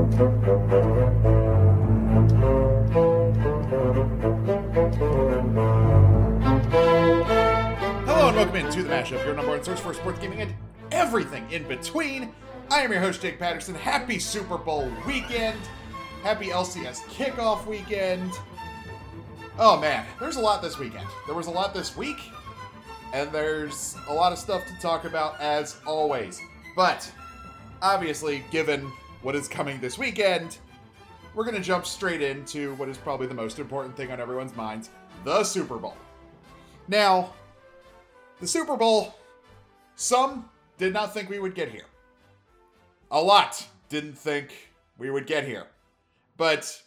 Hello and welcome into the Mashup, your number one source for sports gaming and everything in between. I am your host, Jake Patterson. Happy Super Bowl weekend. Happy LCS kickoff weekend. Oh man, there's a lot this weekend. There was a lot this week, and there's a lot of stuff to talk about as always. But obviously, given what is coming this weekend, we're going to jump straight into what is probably the most important thing on everyone's minds the Super Bowl. Now, the Super Bowl, some did not think we would get here. A lot didn't think we would get here. But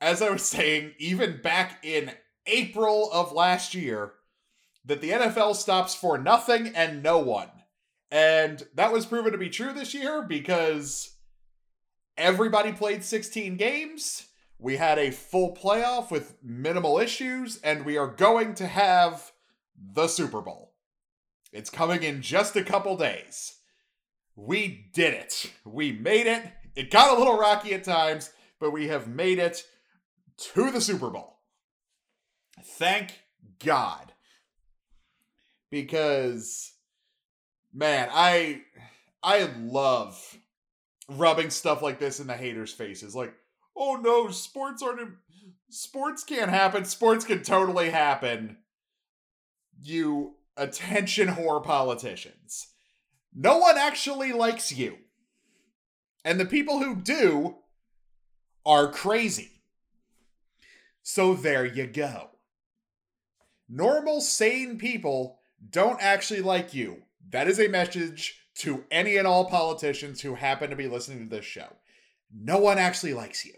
as I was saying, even back in April of last year, that the NFL stops for nothing and no one. And that was proven to be true this year because everybody played 16 games. We had a full playoff with minimal issues, and we are going to have the Super Bowl. It's coming in just a couple days. We did it. We made it. It got a little rocky at times, but we have made it to the Super Bowl. Thank God. Because man, I I love rubbing stuff like this in the haters' faces. Like, oh no, sports aren't sports can't happen. Sports can totally happen. You attention whore politicians. No one actually likes you. And the people who do are crazy. So there you go. Normal, sane people don't actually like you. That is a message to any and all politicians who happen to be listening to this show. No one actually likes you.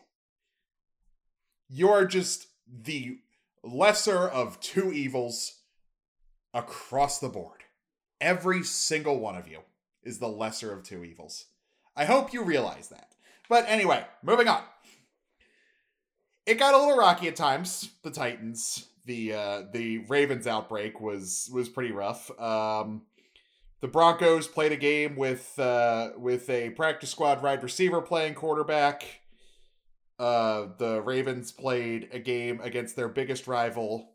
You're just the lesser of two evils across the board. Every single one of you is the lesser of two evils. I hope you realize that. But anyway, moving on. It got a little rocky at times. The Titans, the uh, the Ravens outbreak was was pretty rough. Um, the Broncos played a game with uh, with a practice squad wide receiver playing quarterback. Uh, the Ravens played a game against their biggest rival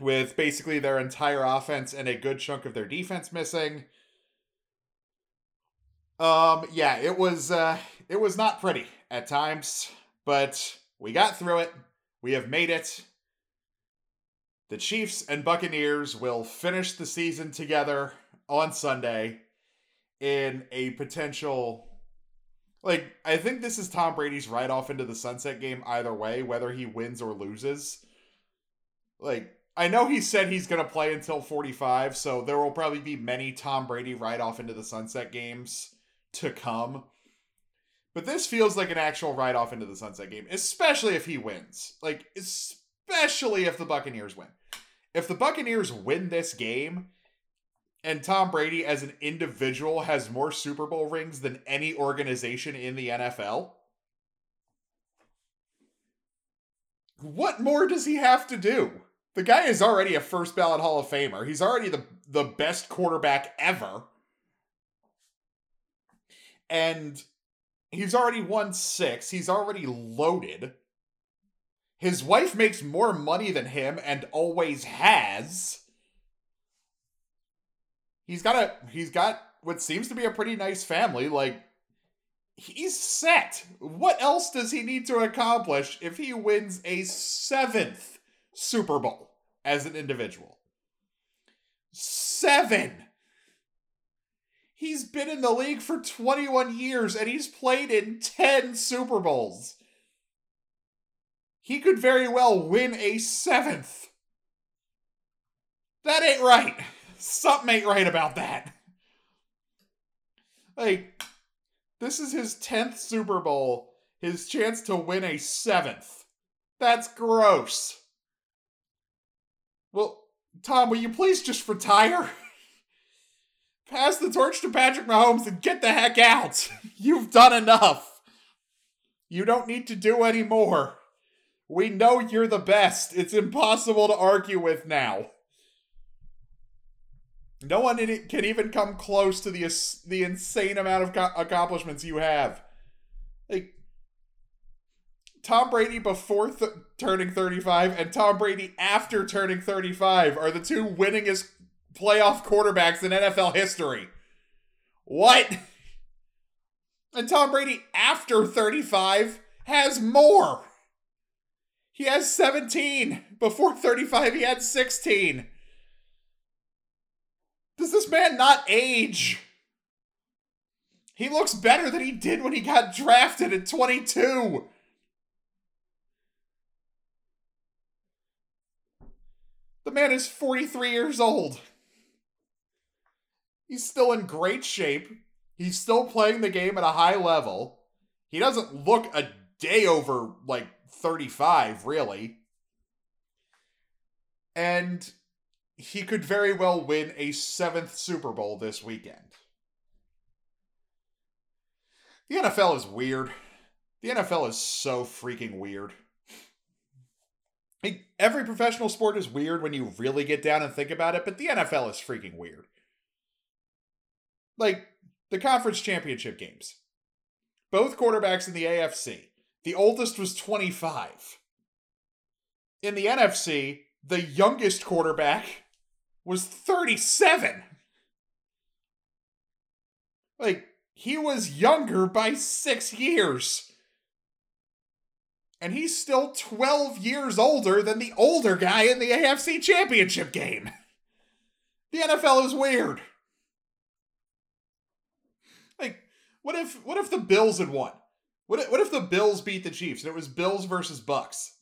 with basically their entire offense and a good chunk of their defense missing. Um, yeah, it was uh, it was not pretty at times, but we got through it. We have made it. The Chiefs and Buccaneers will finish the season together on Sunday in a potential like I think this is Tom Brady's right off into the sunset game either way, whether he wins or loses. Like I know he said he's going to play until 45, so there will probably be many Tom Brady right off into the sunset games to come. But this feels like an actual ride off into the sunset game, especially if he wins. Like, especially if the Buccaneers win. If the Buccaneers win this game, and Tom Brady as an individual has more Super Bowl rings than any organization in the NFL, what more does he have to do? The guy is already a first ballot Hall of Famer. He's already the, the best quarterback ever. And he's already won six. He's already loaded. His wife makes more money than him and always has. He's got a he's got what seems to be a pretty nice family. Like he's set. What else does he need to accomplish if he wins a seventh Super Bowl as an individual? Seven. He's been in the league for 21 years and he's played in 10 Super Bowls. He could very well win a seventh. That ain't right. Something ain't right about that. Like, this is his 10th Super Bowl, his chance to win a seventh. That's gross. Well, Tom, will you please just retire? Pass the torch to Patrick Mahomes and get the heck out. You've done enough. You don't need to do any more. We know you're the best. It's impossible to argue with now. No one can even come close to the the insane amount of accomplishments you have. Like Tom Brady before th- turning 35 and Tom Brady after turning 35 are the two winningest playoff quarterbacks in NFL history. What? And Tom Brady after 35 has more. He has 17. Before 35, he had 16. Does this man not age? He looks better than he did when he got drafted at 22. The man is 43 years old. He's still in great shape. He's still playing the game at a high level. He doesn't look a day over like 35, really. And he could very well win a seventh Super Bowl this weekend. The NFL is weird. The NFL is so freaking weird. Every professional sport is weird when you really get down and think about it, but the NFL is freaking weird. Like, the conference championship games. Both quarterbacks in the AFC. The oldest was 25. In the NFC, the youngest quarterback was 37. Like, he was younger by six years. And he's still 12 years older than the older guy in the AFC Championship game. The NFL is weird. Like, what if what if the Bills had won? What if, what if the Bills beat the Chiefs and it was Bills versus Bucks?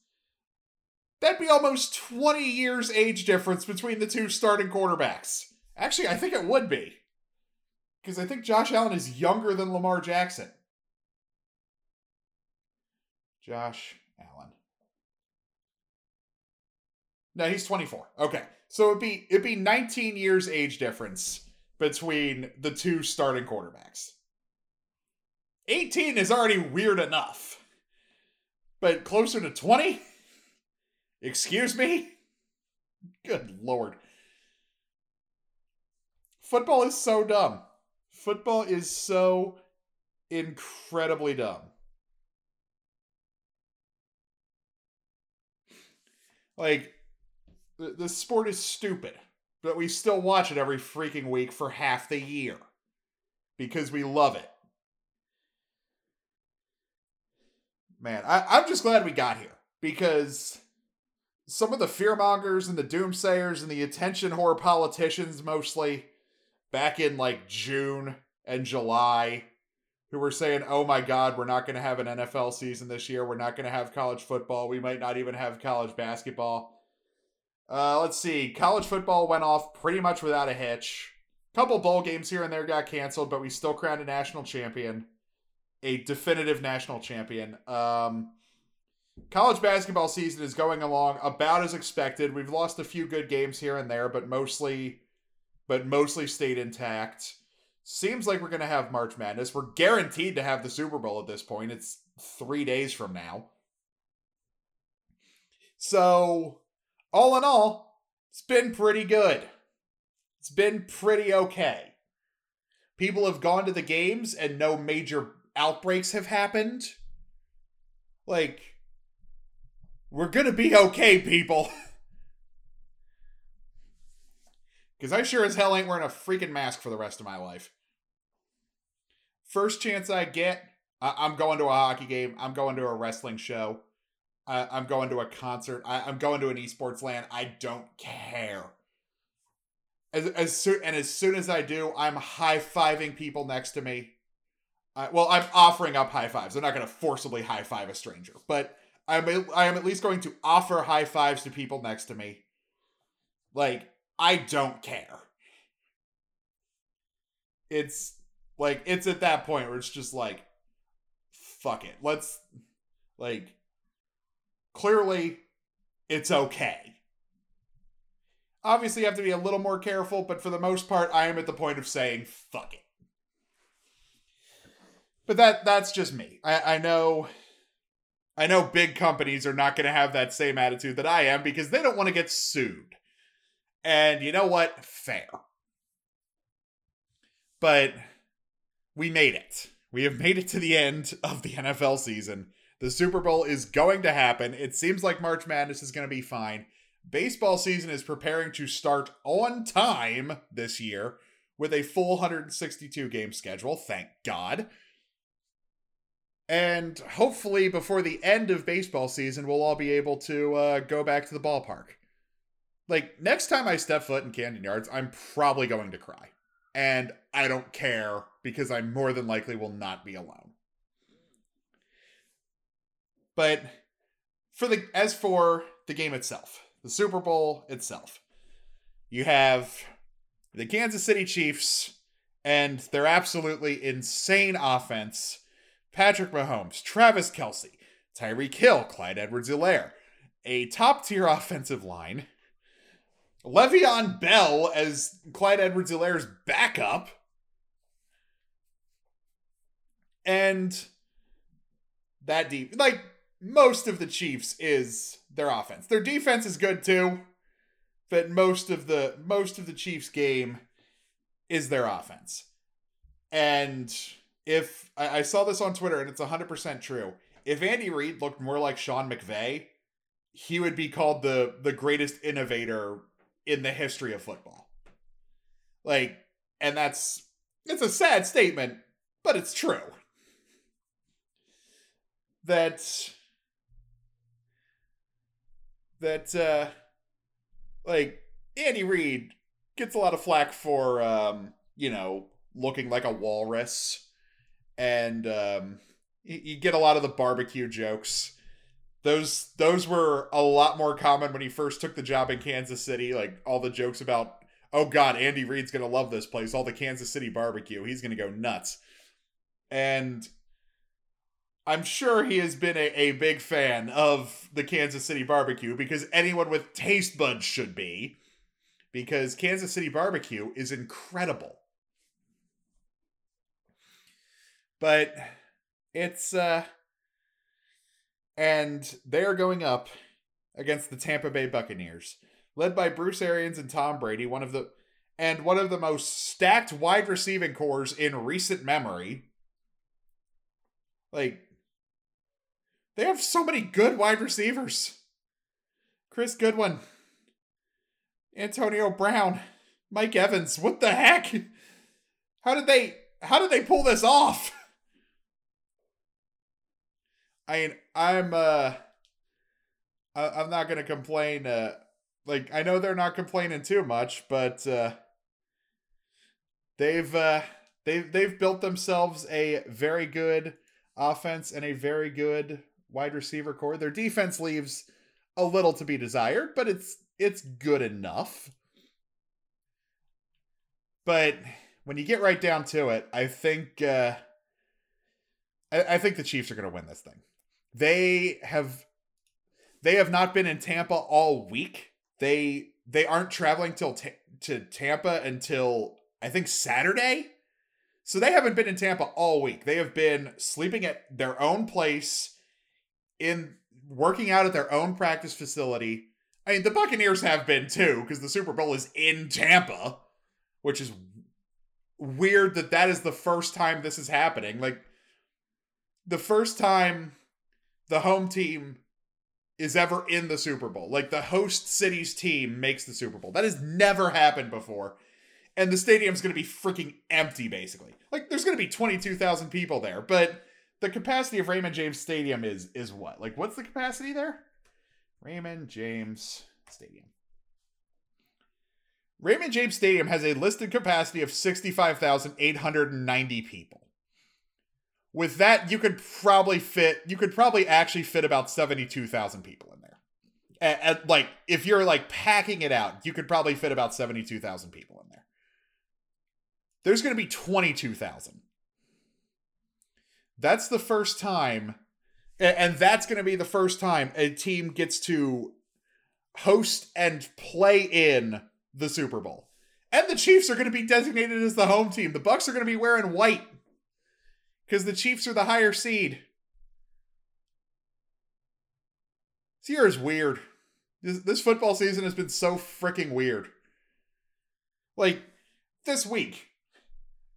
That'd be almost 20 years age difference between the two starting quarterbacks. Actually, I think it would be. Because I think Josh Allen is younger than Lamar Jackson. Josh Allen. No, he's 24. Okay. So it'd be it'd be 19 years age difference between the two starting quarterbacks. 18 is already weird enough. But closer to 20? Excuse me? Good lord. Football is so dumb. Football is so incredibly dumb. Like, the, sport is stupid, but we still watch it every freaking week for half the year because we love it. Man, I, I'm just glad we got here because some of the fearmongers and the doomsayers and the attention whore politicians mostly back in like June and July who were saying, "Oh my god, we're not going to have an NFL season this year. We're not going to have college football. We might not even have college basketball." Uh, let's see. College football went off pretty much without a hitch. A couple bowl games here and there got canceled, but we still crowned a national champion, a definitive national champion. Um, college basketball season is going along about as expected. We've lost a few good games here and there, but mostly but mostly stayed intact. Seems like we're going to have March Madness. We're guaranteed to have the Super Bowl at this point. It's 3 days from now. So, all in all, it's been pretty good. It's been pretty okay. People have gone to the games and no major outbreaks have happened. Like, we're gonna be okay, people. Because I sure as hell ain't wearing a freaking mask for the rest of my life. First chance I get, I- am going to a hockey game. I'm going to a wrestling show. I- I'm going to a concert. I- am going to an esports land. I don't care. As, as soon and as soon as I do, I'm high fiving people next to me. Well, I'm offering up high fives. I'm not going to forcibly high five a stranger, but I'm I am at least going to offer high fives to people next to me. Like I don't care. It's like it's at that point where it's just like fuck it. Let's like clearly it's okay. Obviously you have to be a little more careful, but for the most part I am at the point of saying fuck it. But that that's just me. I, I know I know big companies are not going to have that same attitude that I am because they don't want to get sued. And you know what? Fair. But we made it. We have made it to the end of the NFL season. The Super Bowl is going to happen. It seems like March Madness is going to be fine. Baseball season is preparing to start on time this year with a full 162 game schedule. Thank God. And hopefully, before the end of baseball season, we'll all be able to uh, go back to the ballpark. Like, next time I step foot in Camden Yards, I'm probably going to cry. And I don't care because I more than likely will not be alone. But for the as for the game itself, the Super Bowl itself, you have the Kansas City Chiefs and their absolutely insane offense. Patrick Mahomes, Travis Kelce, Tyreek Hill, Clyde Edwards Helaire, a top tier offensive line, Le'Veon Bell as Clyde Edwards Helaire's backup, and that deep. Like, most of the Chiefs is their offense. Their defense is good too, but most of the most of the Chiefs game is their offense. And if I, I saw this on Twitter and it's 100% true, if Andy Reid looked more like Sean McVay, he would be called the the greatest innovator in the history of football. Like, and that's it's a sad statement, but it's true. That that uh like Andy Reid gets a lot of flack for um, you know, looking like a walrus. And um you, you get a lot of the barbecue jokes. Those those were a lot more common when he first took the job in Kansas City, like all the jokes about oh god, Andy Reid's to love this place, all the Kansas City barbecue. He's to go nuts. And I'm sure he has been a, a big fan of the Kansas City barbecue because anyone with taste buds should be. Because Kansas City barbecue is incredible. But it's uh and they are going up against the Tampa Bay Buccaneers, led by Bruce Arians and Tom Brady, one of the and one of the most stacked wide receiving cores in recent memory. Like they have so many good wide receivers. Chris Godwin, Antonio Brown, Mike Evans. What the heck? How did they how did they pull this off? I mean, I'm uh I, am not gonna complain uh like I know they're not complaining too much, but uh they've uh they've they've built themselves a very good offense and a very good wide receiver core. Their defense leaves a little to be desired, but it's it's good enough. But when you get right down to it, I think uh, I, I think the Chiefs are going to win this thing. They have they have not been in Tampa all week. They they aren't traveling till ta- to Tampa until I think Saturday. So they haven't been in Tampa all week. They have been sleeping at their own place in working out at their own practice facility. I mean, the Buccaneers have been too, because the Super Bowl is in Tampa, which is weird that that is the first time this is happening. Like, the first time the home team is ever in the Super Bowl. Like, the host city's team makes the Super Bowl. That has never happened before. And the stadium's going to be freaking empty, basically. Like, there's going to be 22,000 people there, but the capacity of Raymond James Stadium is is what? Like what's the capacity there? Raymond James Stadium. Raymond James Stadium has a listed capacity of 65,890 people. With that, you could probably fit you could probably actually fit about 72,000 people in there. At, like if you're like packing it out, you could probably fit about 72,000 people in there. There's going to be 22,000 that's the first time, and that's going to be the first time a team gets to host and play in the Super Bowl. And the Chiefs are going to be designated as the home team. The Bucks are going to be wearing white because the Chiefs are the higher seed. This year is weird. This, this football season has been so freaking weird. Like this week,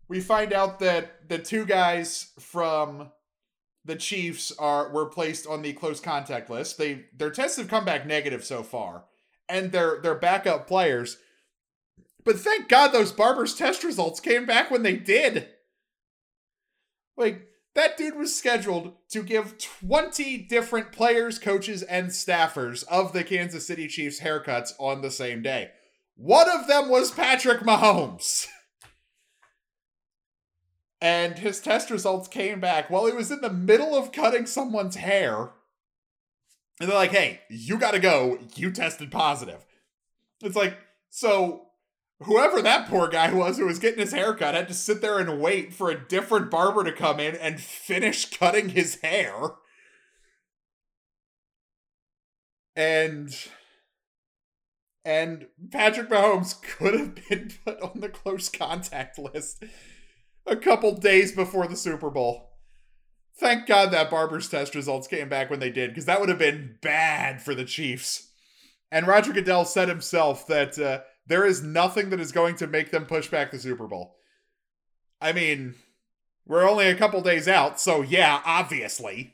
we find out that the two guys from the Chiefs are were placed on the close contact list. They their tests have come back negative so far, and they're they're backup players. But thank God those Barber's test results came back when they did. Like that dude was scheduled to give 20 different players, coaches, and staffers of the Kansas City Chiefs haircuts on the same day. One of them was Patrick Mahomes. and his test results came back while he was in the middle of cutting someone's hair. And they're like, hey, you gotta go. You tested positive. It's like, so whoever that poor guy was who was getting his hair cut had to sit there and wait for a different barber to come in and finish cutting his hair. And and Patrick Mahomes could have been put on the close contact list a couple days before the Super Bowl. Thank God that Barber's test results came back when they did, because that would have been bad for the Chiefs. And Roger Goodell said himself that uh, there is nothing that is going to make them push back the Super Bowl. I mean, we're only a couple days out, so yeah, obviously.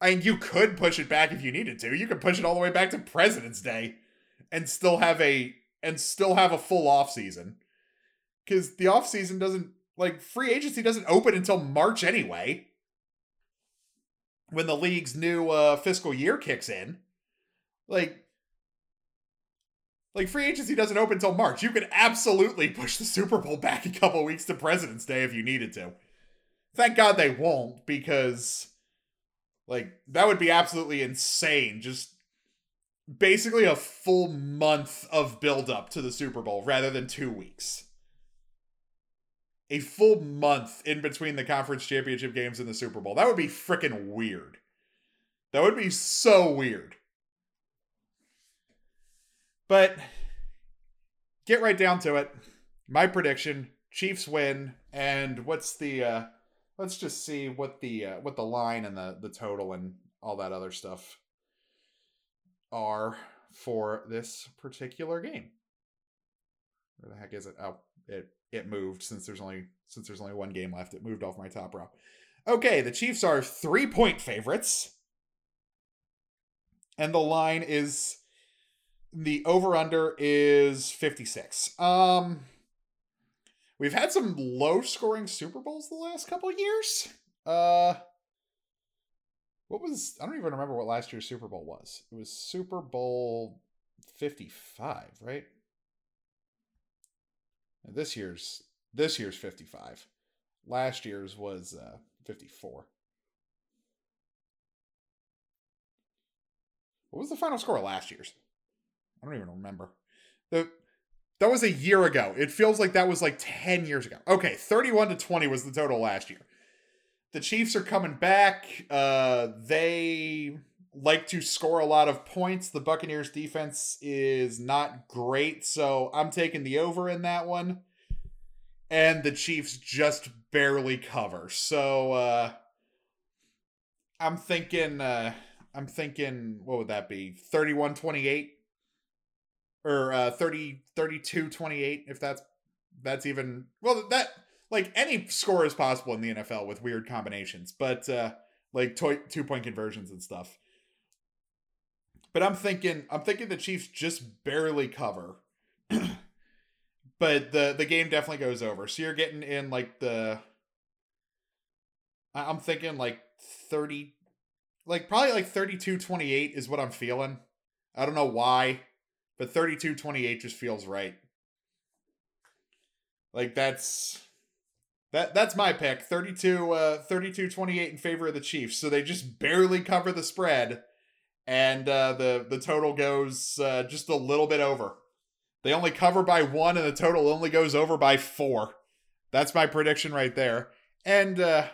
I mean, you could push it back if you needed to. You could push it all the way back to President's Day and still have a and still have a full off season. Cuz the off season doesn't like free agency doesn't open until March anyway. When the league's new uh fiscal year kicks in. Like like free agency doesn't open until March. You could absolutely push the Super Bowl back a couple weeks to President's Day if you needed to. Thank God they won't because like that would be absolutely insane. Just basically a full month of build up to the Super Bowl rather than 2 weeks. A full month in between the conference championship games and the Super Bowl. That would be freaking weird. That would be so weird. But get right down to it. My prediction: Chiefs win. And what's the? uh Let's just see what the uh, what the line and the the total and all that other stuff are for this particular game. Where the heck is it? Oh, it it moved since there's only since there's only one game left. It moved off my top row. Okay, the Chiefs are three point favorites. And the line is the over under is 56. Um we've had some low scoring Super Bowls the last couple years. Uh what was I don't even remember what last year's Super Bowl was. It was Super Bowl 55, right? And This year's this year's 55. Last year's was uh 54. What was the final score last year's? I don't even remember. The that was a year ago. It feels like that was like 10 years ago. Okay, 31 to 20 was the total last year. The Chiefs are coming back. Uh they like to score a lot of points. The Buccaneers defense is not great, so I'm taking the over in that one. And the Chiefs just barely cover. So uh I'm thinking uh I'm thinking what would that be? 31-28 or uh 30 32 28 if that's that's even well that like any score is possible in the NFL with weird combinations but uh like two point conversions and stuff. But I'm thinking I'm thinking the Chiefs just barely cover but the the game definitely goes over. So you're getting in like the I'm thinking like 30 like probably like 32 28 is what I'm feeling. I don't know why but 32 28 just feels right. Like that's that that's my pick. 32 uh 32 28 in favor of the Chiefs. So they just barely cover the spread and uh the the total goes uh just a little bit over. They only cover by 1 and the total only goes over by 4. That's my prediction right there. And uh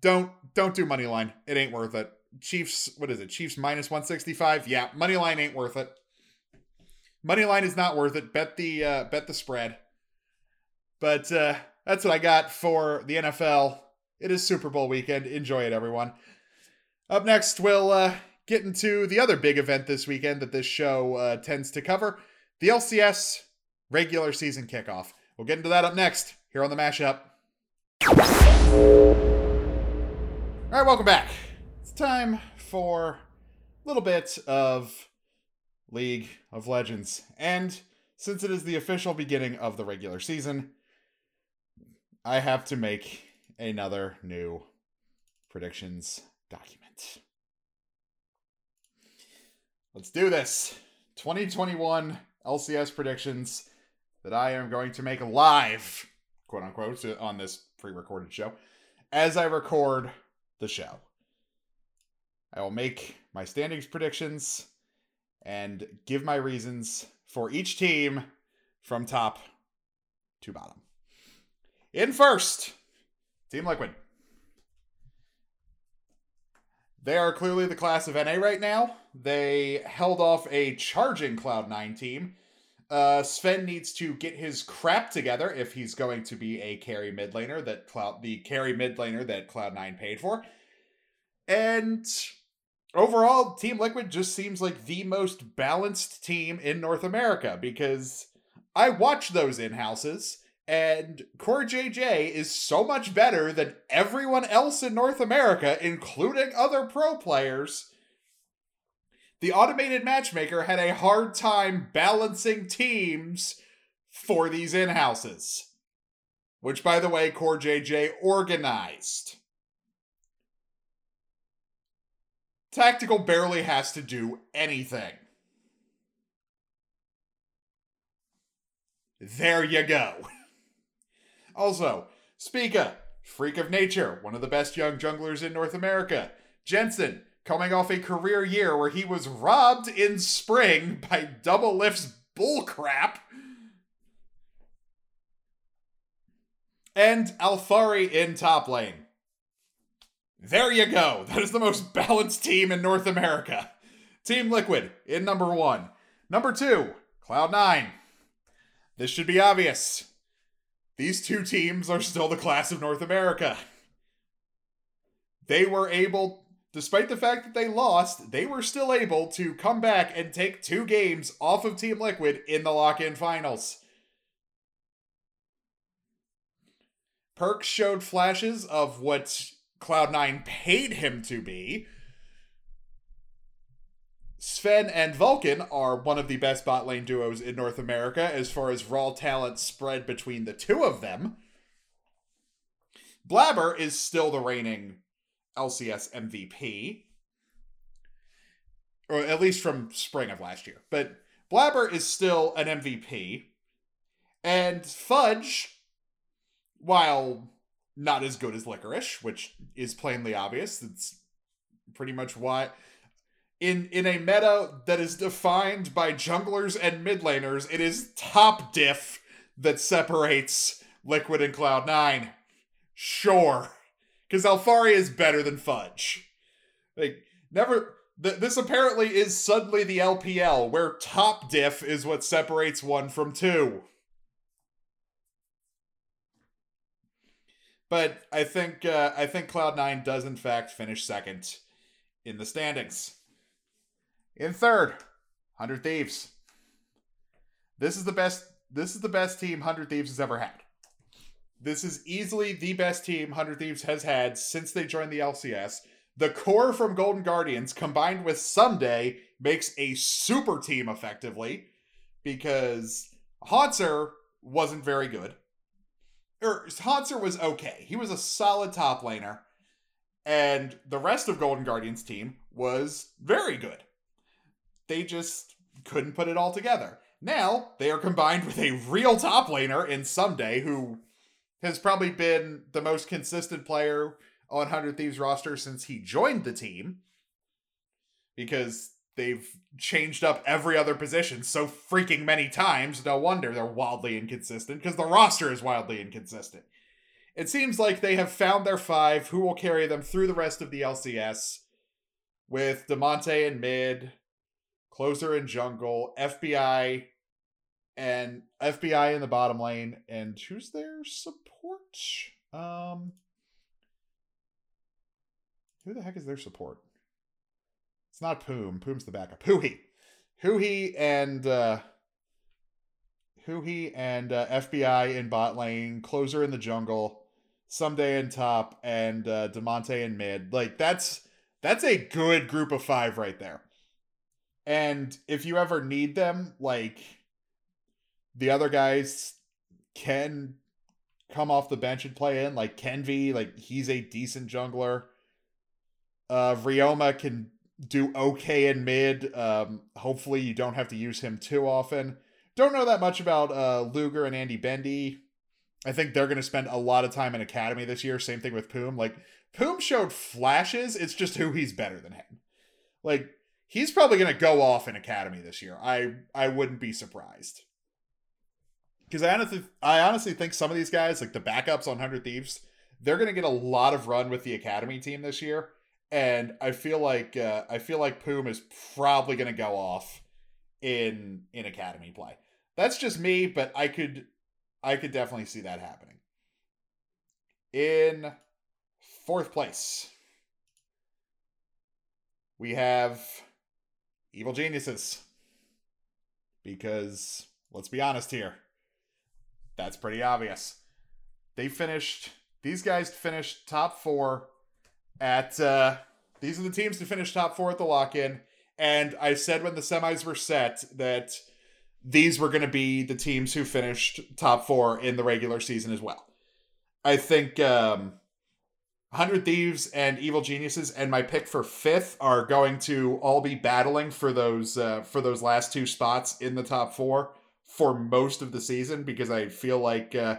don't don't do money line. It ain't worth it. Chiefs, what is it? Chiefs minus 165? Yeah, money line ain't worth it. Money line is not worth it. Bet the uh, bet the spread. But uh, that's what I got for the NFL. It is Super Bowl weekend. Enjoy it, everyone. Up next, we'll uh, get into the other big event this weekend that this show uh, tends to cover the LCS regular season kickoff. We'll get into that up next here on the mashup. All right, welcome back. It's time for a little bit of League of Legends. And since it is the official beginning of the regular season, I have to make another new predictions document. Let's do this. 2021 LCS predictions that I am going to make live, quote unquote, on this pre recorded show as I record the show. I will make my standings predictions and give my reasons for each team from top to bottom. In first, Team Liquid. They are clearly the class of NA right now. They held off a charging Cloud9 team. Uh, Zven needs to get his crap together if he's going to be a carry mid laner that Cloud the carry mid laner that Cloud9 paid for. And overall, Team Liquid just seems like the most balanced team in North America because I watch those in houses and CoreJJ is so much better than everyone else in North America, including other pro players. The automated matchmaker had a hard time balancing teams for these in houses. Which, by the way, CoreJJ organized. Tactical barely has to do anything. There you go. Also, Spica, freak of nature, one of the best young junglers in North America. Jensen, coming off a career year where he was robbed in spring by Doublelift's bullcrap. And Alphari in top lane. There you go. That is the most balanced team in North America. Team Liquid in number one. Number two, Cloud9. This should be obvious. These two teams are still the class of North America. They were able, despite the fact that they lost, they were still able to come back and take two games off of Team Liquid in the lock in finals. Perkz showed flashes of what Cloud9 paid him to be. Zven and Vulcan are one of the best bot lane duos in North America as far as raw talent spread between the two of them. Blaber is still the reigning LCS MVP, or at least from spring of last year. But Blaber is still an MVP, and Fudge, while not as good as Licorice, which is plainly obvious, it's pretty much why in in a meta that is defined by junglers and mid laners, it is top diff that separates Liquid and Cloud9. Sure. Because Alphari is better than Fudge. Like, never. Th- this apparently is suddenly the LPL, where top diff is what separates one from two. But I think uh, I think Cloud9 does in fact finish second in the standings. In third, 100 Thieves. This is the best this is the best team 100 Thieves has ever had. This is easily the best team 100 Thieves has had since they joined the LCS. The core from Golden Guardians combined with Ssumday makes a super team effectively because Hauntzer wasn't very good. Or Hauntzer was okay. He was a solid top laner. And the rest of Golden Guardians team was very good. They just couldn't put it all together. Now they are combined with a real top laner in Ssumday, who has probably been the most consistent player on 100 Thieves roster since he joined the team. Because they've changed up every other position so freaking many times. No wonder they're wildly inconsistent, because the roster is wildly inconsistent. It seems like they have found their five who will carry them through the rest of the LCS, with Damonte in mid, Closer in jungle, FBI and FBI in the bottom lane, and who's their support? Um, who the heck is their support? It's not Poom. Poom's the backup. Huhi, Huhi and uh, Huhi and uh, FBI in bot lane. Closer in the jungle. Ssumday in top, and uh, Damonte in mid. Like that's that's a good group of five right there. And if you ever need them, like the other guys can come off the bench and play in, like Kenvi, like he's a decent jungler. Uh Ryoma can do okay in mid. Um, hopefully you don't have to use him too often. Don't know that much about uh, Luger and Andy Bendy. I think they're going to spend a lot of time in academy this year. Same thing with Poom. Like Poom showed flashes. It's just who he's better than him. Like he's probably going to go off in academy this year. I I wouldn't be surprised. Because I honestly I honestly think some of these guys, like the backups on Hundred Thieves, they're going to get a lot of run with the academy team this year and I feel like uh, I feel like Poom is probably going to go off in in academy play. That's just me, but I could I could definitely see that happening. In fourth place, we have Evil Geniuses. Because let's be honest here, that's pretty obvious. They finished these guys finished top 4 at uh, these are the teams to finish top four at the lock in. And I said when the semis were set that these were going to be the teams who finished top four in the regular season as well. I think um, 100 Thieves and Evil Geniuses and my pick for fifth are going to all be battling for those uh, for those last two spots in the top four for most of the season because I feel like uh,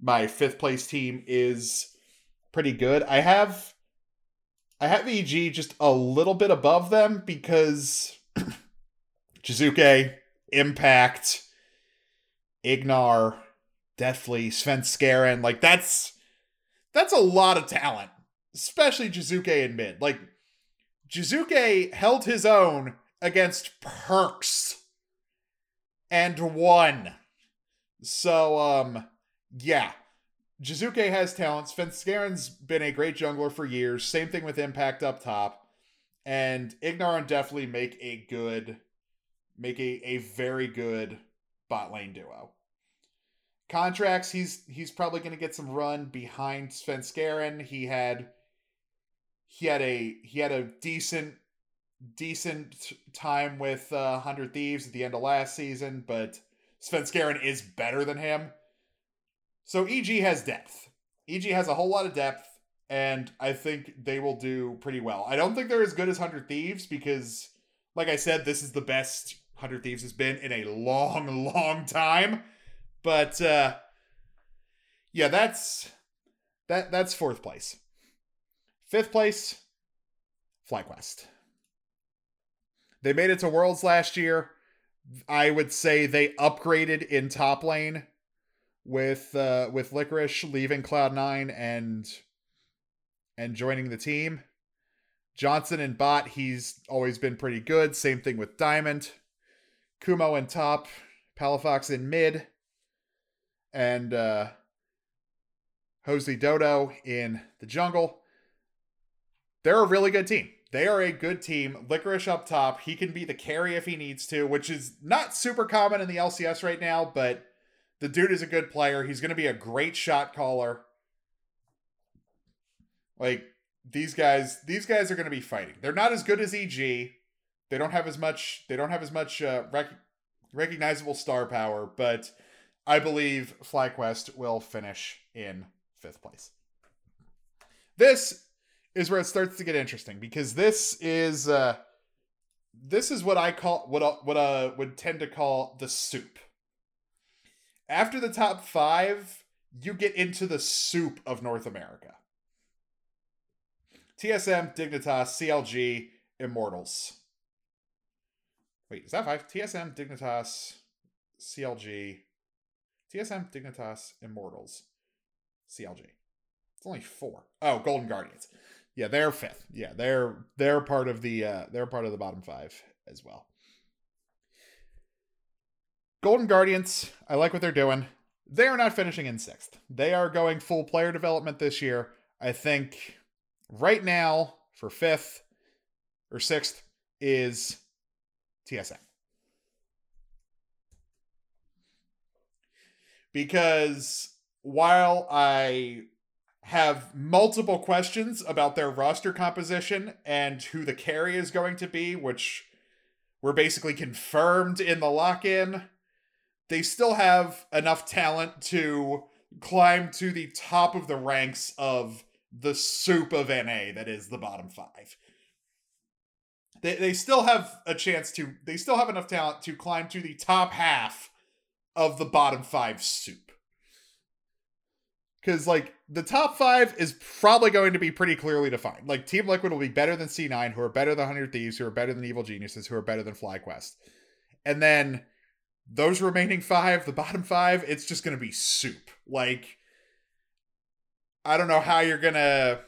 my fifth place team is pretty good. I have I have EG just a little bit above them because Jiizuke, Impact, Ignar, Deftly, Svenskeren, like that's that's a lot of talent, especially Jiizuke in mid. Like Jiizuke held his own against Perkz and won. So um yeah, Jiizuke has talent. Svenskeren's been a great jungler for years. Same thing with Impact up top. And Ignar and Deftly make a good, make a, a very good bot lane duo. Contractz, he's he's probably going to get some run behind Svenskeren. He had he had a he had a decent decent time with uh, Hundred Thieves at the end of last season, but Svenskeren is better than him. So EG has depth. EG has a whole lot of depth, and I think they will do pretty well. I don't think they're as good as Hundred Thieves because, like I said, this is the best Hundred Thieves has been in a long, long time. But uh, yeah, that's that. That's fourth place. Fifth place, FlyQuest. They made it to Worlds last year. I would say they upgraded in top lane with uh, with Licorice leaving Cloud Nine and and joining the team. Johnsun and Bot, he's always been pretty good. Same thing with Diamond. Kumo in top, Palafox in mid, and uh, Josedeodo in the jungle. They're a really good team. They are a good team. Licorice up top. He can be the carry if he needs to, which is not super common in the LCS right now, but the dude is a good player. He's going to be a great shot caller. Like these guys, these guys are going to be fighting. They're not as good as EG. They don't have as much. They don't have as much uh, rec- recognizable star power, but I believe FlyQuest will finish in fifth place. This is where it starts to get interesting because this is uh, this is what I call what what uh would tend to call the soup after the top five, you get into the soup of North America. TSM, Dignitas, CLG, Immortals. Wait, is that five? TSM, Dignitas, CLG, TSM, Dignitas, Immortals, CLG. It's only four. Oh, Golden Guardians. Yeah, they're fifth. Yeah, they're they're part of the uh they're part of the bottom five as well. Golden Guardians, I like what they're doing. They are not finishing in sixth. They are going full player development this year. I think right now for fifth or sixth is TSM. Because while I have multiple questions about their roster composition and who the carry is going to be, which were basically confirmed in the lock in. They still have enough talent to climb to the top of the ranks of the soup of NA that is the bottom five. They, they still have a chance to, they still have enough talent to climb to the top half of the bottom five soup. Because, like, the top five is probably going to be pretty clearly defined. Like, Team Liquid will be better than C9, who are better than 100 Thieves, who are better than Evil Geniuses, who are better than FlyQuest. And then those remaining five, the bottom five, it's just going to be soup. Like, I don't know how you're gonna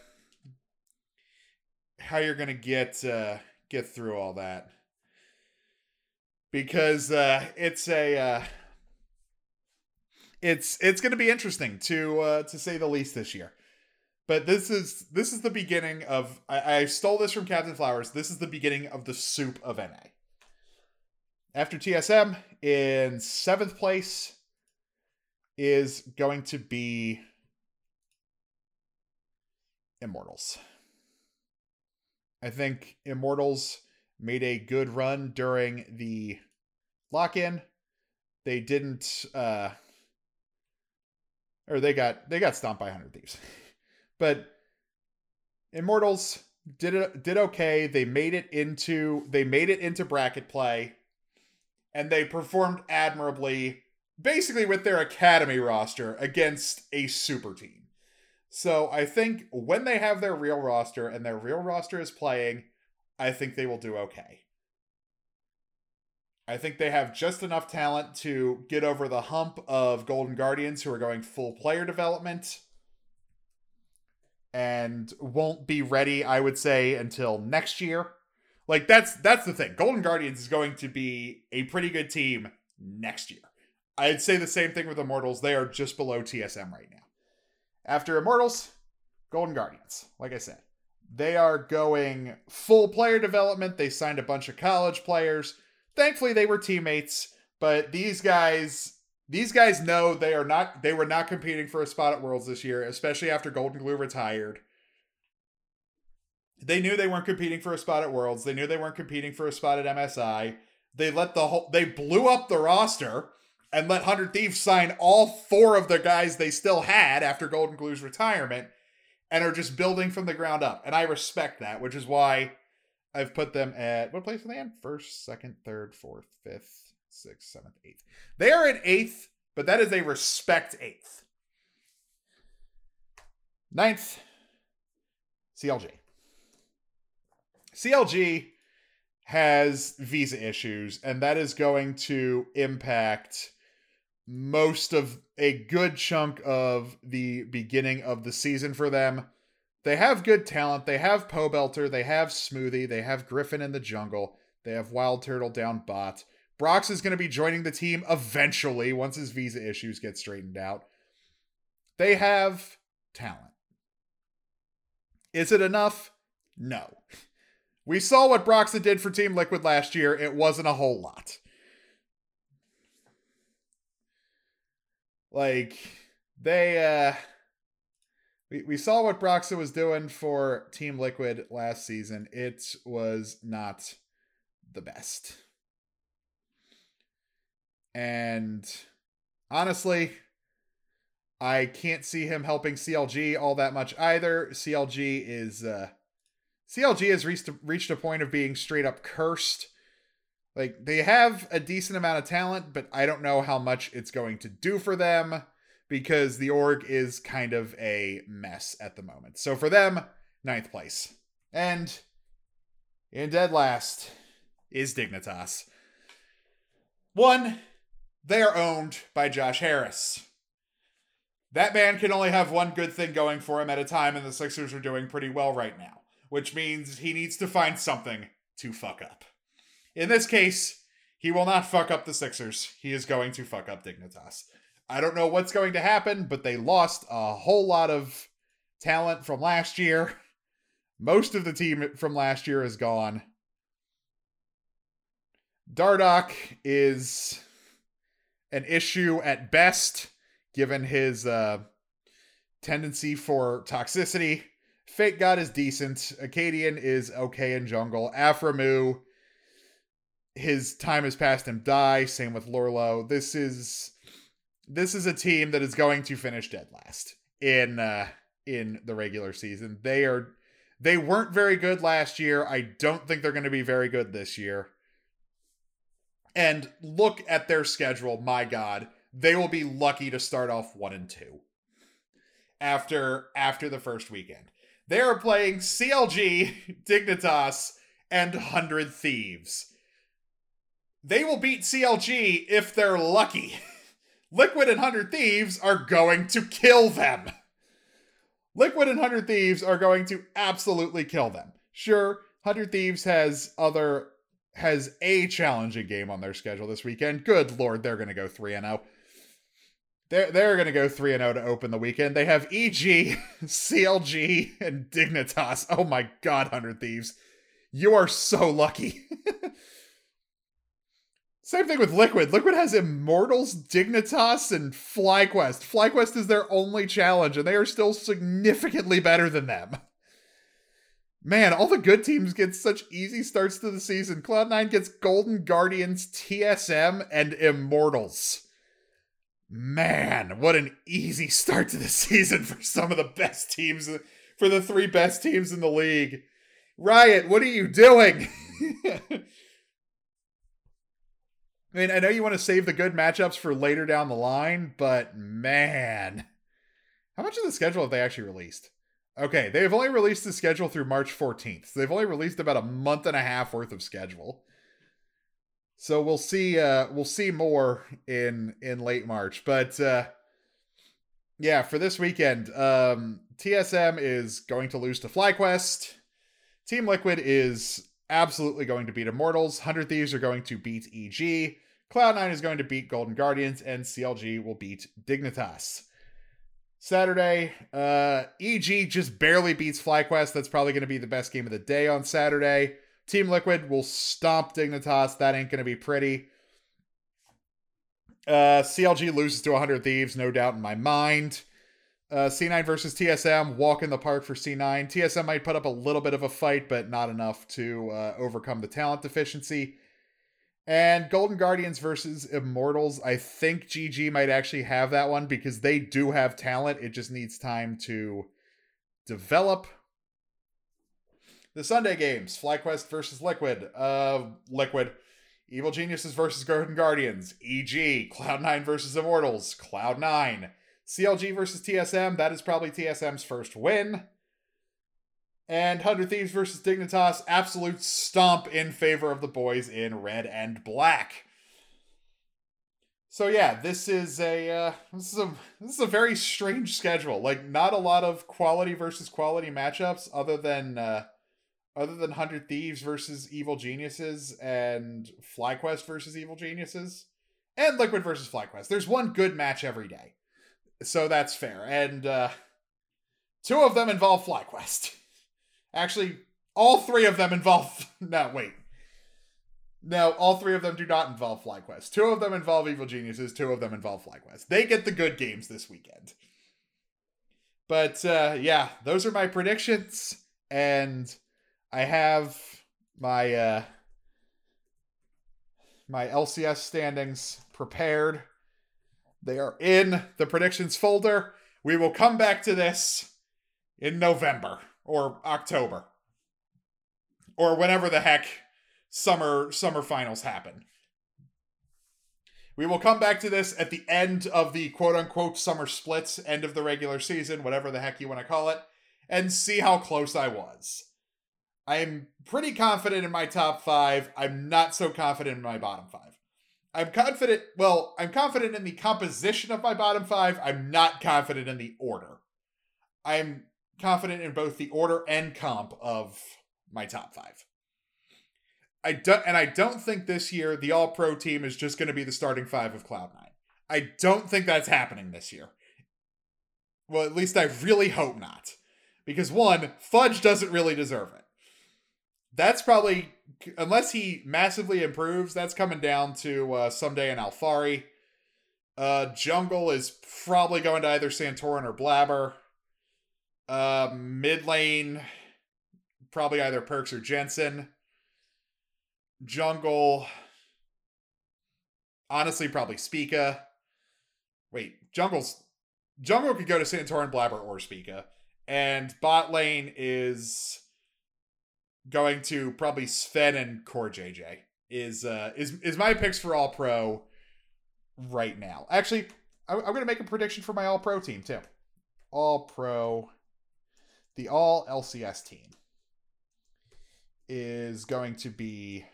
how you're gonna get uh, get through all that because uh, it's a uh, it's it's to be interesting to uh, to say the least this year. But this is this is the beginning of I, I stole this from Captain Flowers. This is the beginning of the soup of NA. After TSM in seventh place is going to be Immortals. I think Immortals made a good run during the lock in. They didn't uh or they got they got stomped by 100 thieves. but Immortals did it did okay. They made it into they made it into bracket play and they performed admirably basically with their academy roster against a super team. So I think when they have their real roster and their real roster is playing, I think they will do okay. I think they have just enough talent to get over the hump of Golden Guardians who are going full player development and won't be ready, I would say, until next year. Like that's that's the thing. Golden Guardians is going to be a pretty good team next year. I'd say the same thing with Immortals. They are just below TSM right now. After Immortals, Golden Guardians. Like I said, they are going full player development. They signed a bunch of college players. Thankfully, they were teammates, but these guys these guys know they are not they were not competing for a spot at Worlds this year, especially after Golden Glue retired. They knew they weren't competing for a spot at Worlds. They knew they weren't competing for a spot at MSI. They let the whole they blew up the roster and let 100 Thieves sign all four of the guys they still had after Golden Glue's retirement and are just building from the ground up. And I respect that, which is why I've put them at what place are they in? First, second, third, fourth, fifth, sixth, seventh, eighth. They are in eighth, but that is a respect eighth. Ninth, CLG. CLG has visa issues, and that is going to impact most of a good chunk of the beginning of the season for them. They have good talent. They have Pobelter. They have Smoothie. They have Griffin in the jungle. They have Wild Turtle down bot. Brox is going to be joining the team eventually once his visa issues get straightened out. They have talent. Is it enough? No. We saw what Broxah did for Team Liquid last year. It wasn't a whole lot. Like they uh we, we saw what Broxah was doing for Team Liquid last season. It was not the best. And honestly, I can't see him helping CLG all that much either. CLG is uh CLG has reached reached a point of being straight up cursed like they have a decent amount of talent, but I don't know how much it's going to do for them because the org is kind of a mess at the moment. So for them, ninth place. And in dead last is Dignitas. One, they are owned by Josh Harris. That man can only have one good thing going for him at a time, and the Sixers are doing pretty well right now, which means he needs to find something to fuck up. In this case, he will not fuck up the Sixers. He is going to fuck up Dignitas. I don't know what's going to happen, but they lost a whole lot of talent from last year. Most of the team from last year is gone. Dardoch is an issue at best, given his uh, tendency for toxicity. Fake God is decent. Akaadian is okay in jungle. Aphromoo, his time has passed him die. Same with Lourlo. This is this is a team that is going to finish dead last in uh in the regular season. They are they weren't very good last year. I don't think they're going to be very good this year. And look at their schedule. My God, they will be lucky to start off one and two after after the first weekend. They are playing CLG, Dignitas, and Hundred Thieves. They will beat CLG if they're lucky. Liquid and Hundred Thieves are going to kill them. Liquid and Hundred Thieves are going to absolutely kill them. Sure, Hundred Thieves has other has a challenging game on their schedule this weekend. Good lord, they're going to go 3 and 0. They're, they're going to go 3 and 0 to open the weekend. They have EG, CLG, and Dignitas. Oh my god, 100 Thieves. You are so lucky. Same thing with Liquid. Liquid has Immortals, Dignitas, and FlyQuest. FlyQuest is their only challenge, and they are still significantly better than them. Man, all the good teams get such easy starts to the season. Cloud9 gets Golden Guardians, TSM, and Immortals. Man, what an easy start to the season for some of the best teams, for the three best teams in the league. Riot, what are you doing? I mean, I know you want to save the good matchups for later down the line, but man, how much of the schedule have they actually released? Okay, they've only released the schedule through March 14th. So they've only released about a month and a half worth of schedule. So we'll see uh we'll see more in in late March. But uh yeah, for this weekend, um TSM is going to lose to FlyQuest. Team Liquid is absolutely going to beat Immortals. 100 Thieves are going to beat EG. Cloud9 is going to beat Golden Guardians and CLG will beat Dignitas. Saturday, uh EG just barely beats FlyQuest. That's probably going to be the best game of the day on Saturday. Team Liquid will stomp Dignitas. That ain't going to be pretty. Uh, CLG loses to 100 Thieves, no doubt in my mind. Uh, C9 versus TSM, walk in the park for C9. TSM might put up a little bit of a fight, but not enough to uh, overcome the talent deficiency. And Golden Guardians versus Immortals, I think GG might actually have that one because they do have talent. It just needs time to develop. The Sunday games: FlyQuest versus Liquid. Uh, Liquid. Evil Geniuses versus Golden Guardians. EG. Cloud9 versus Immortals. Cloud9. CLG versus TSM. That is probably TSM's first win. And 100 Thieves versus Dignitas. Absolute stomp in favor of the boys in red and black. So yeah, this is a uh, this is a this is a very strange schedule. Like not a lot of quality versus quality matchups, other than uh, other than Hundred Thieves versus Evil Geniuses and FlyQuest versus Evil Geniuses and Liquid versus FlyQuest. There's one good match every day, so that's fair. And uh, two of them involve FlyQuest. Actually, all three of them involve. No, wait. No, all three of them do not involve FlyQuest. Two of them involve Evil Geniuses. Two of them involve FlyQuest. They get the good games this weekend. But uh, yeah, those are my predictions, and I have my uh my LCS standings prepared. They are in the predictions folder. We will come back to this in November or October or whenever the heck summer summer finals happen. We will come back to this at the end of the quote unquote summer splits, end of the regular season, whatever the heck you want to call it, and see how close I was. I'm pretty confident in my top five. I'm not so confident in my bottom five. I'm confident, well, I'm confident in the composition of my bottom five. I'm not confident in the order. I'm confident in both the order and comp of my top five. I don't, and I don't think this year the All Pro team is just going to be the starting five of Cloud9. I don't think that's happening this year. Well, at least I really hope not. Because one, Fudge doesn't really deserve it that's probably unless he massively improves, that's coming down to uh, Ssumday and Alphari. Uh, Jungle is probably going to either Santorin or Blaber. Uh, mid lane, probably either Perkz or Jensen. Jungle, honestly, probably Spica. Wait, Jungle's Jungle could go to Santorin, Blaber, or Spica. And bot lane is going to probably Zven and CoreJJ. Is uh is is my picks for all pro right now. Actually, I'm, I'm gonna make a prediction for my all pro team too. All pro the all LCS team is going to be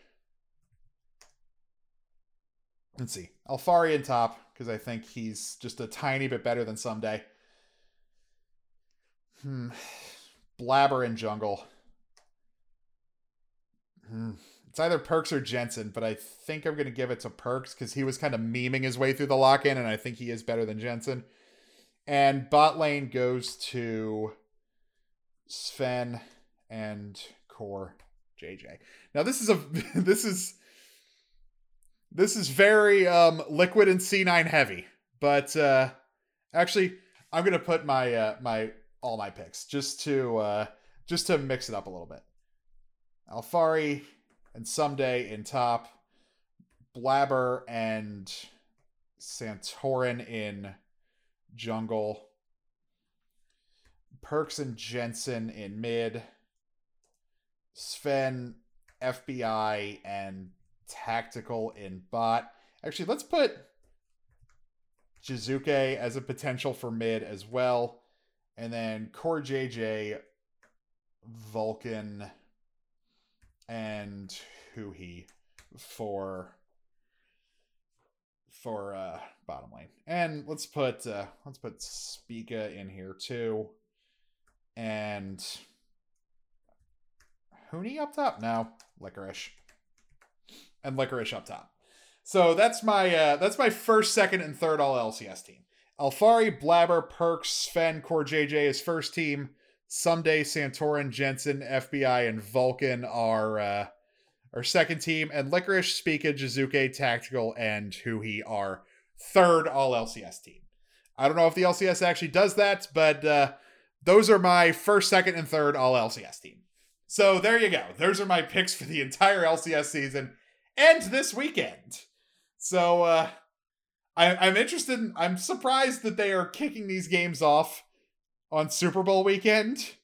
let's see, Alphari in top, because I think he's just a tiny bit better than Ssumday. Hmm. Blaber in jungle. It's either Perkz or Jensen, but I think I'm going to give it to Perkz because he was kind of memeing his way through the lock in, and I think he is better than Jensen. And bot lane goes to Zven and Core JJ. Now this is a this is this is very um liquid and C9 heavy, but uh actually I'm to put my uh my all my picks just to uh just to mix it up a little bit. Alphari and Ssumday in top, Blaber and Santorin in jungle, Perkz and Jensen in mid, Zven, FBI, and Tactical in bot. Actually, let's put Jiizuke as a potential for mid as well. And then CoreJJ, Vulcan, and Huhi for for uh bottom lane. And let's put uh let's put Spica in here too. And Huni up top? No, Licorice. And Licorice up top. So that's my uh that's my first, second, and third all LCS team. Alphari, Blaber, Perkz, Zven, Core JJ is first team. Ssumday, Santorin, Jensen, FBI, and Vulcan are uh our second team, and Licorice, Spica, Jiizuke, Tactical, and Huhi are third all LCS team. I don't know if the LCS actually does that, but uh, those are my first, second, and third all LCS team. So there you go. Those are my picks for the entire LCS season and this weekend. So uh, I, I'm interested. In, I'm surprised that they are kicking these games off on Super Bowl weekend,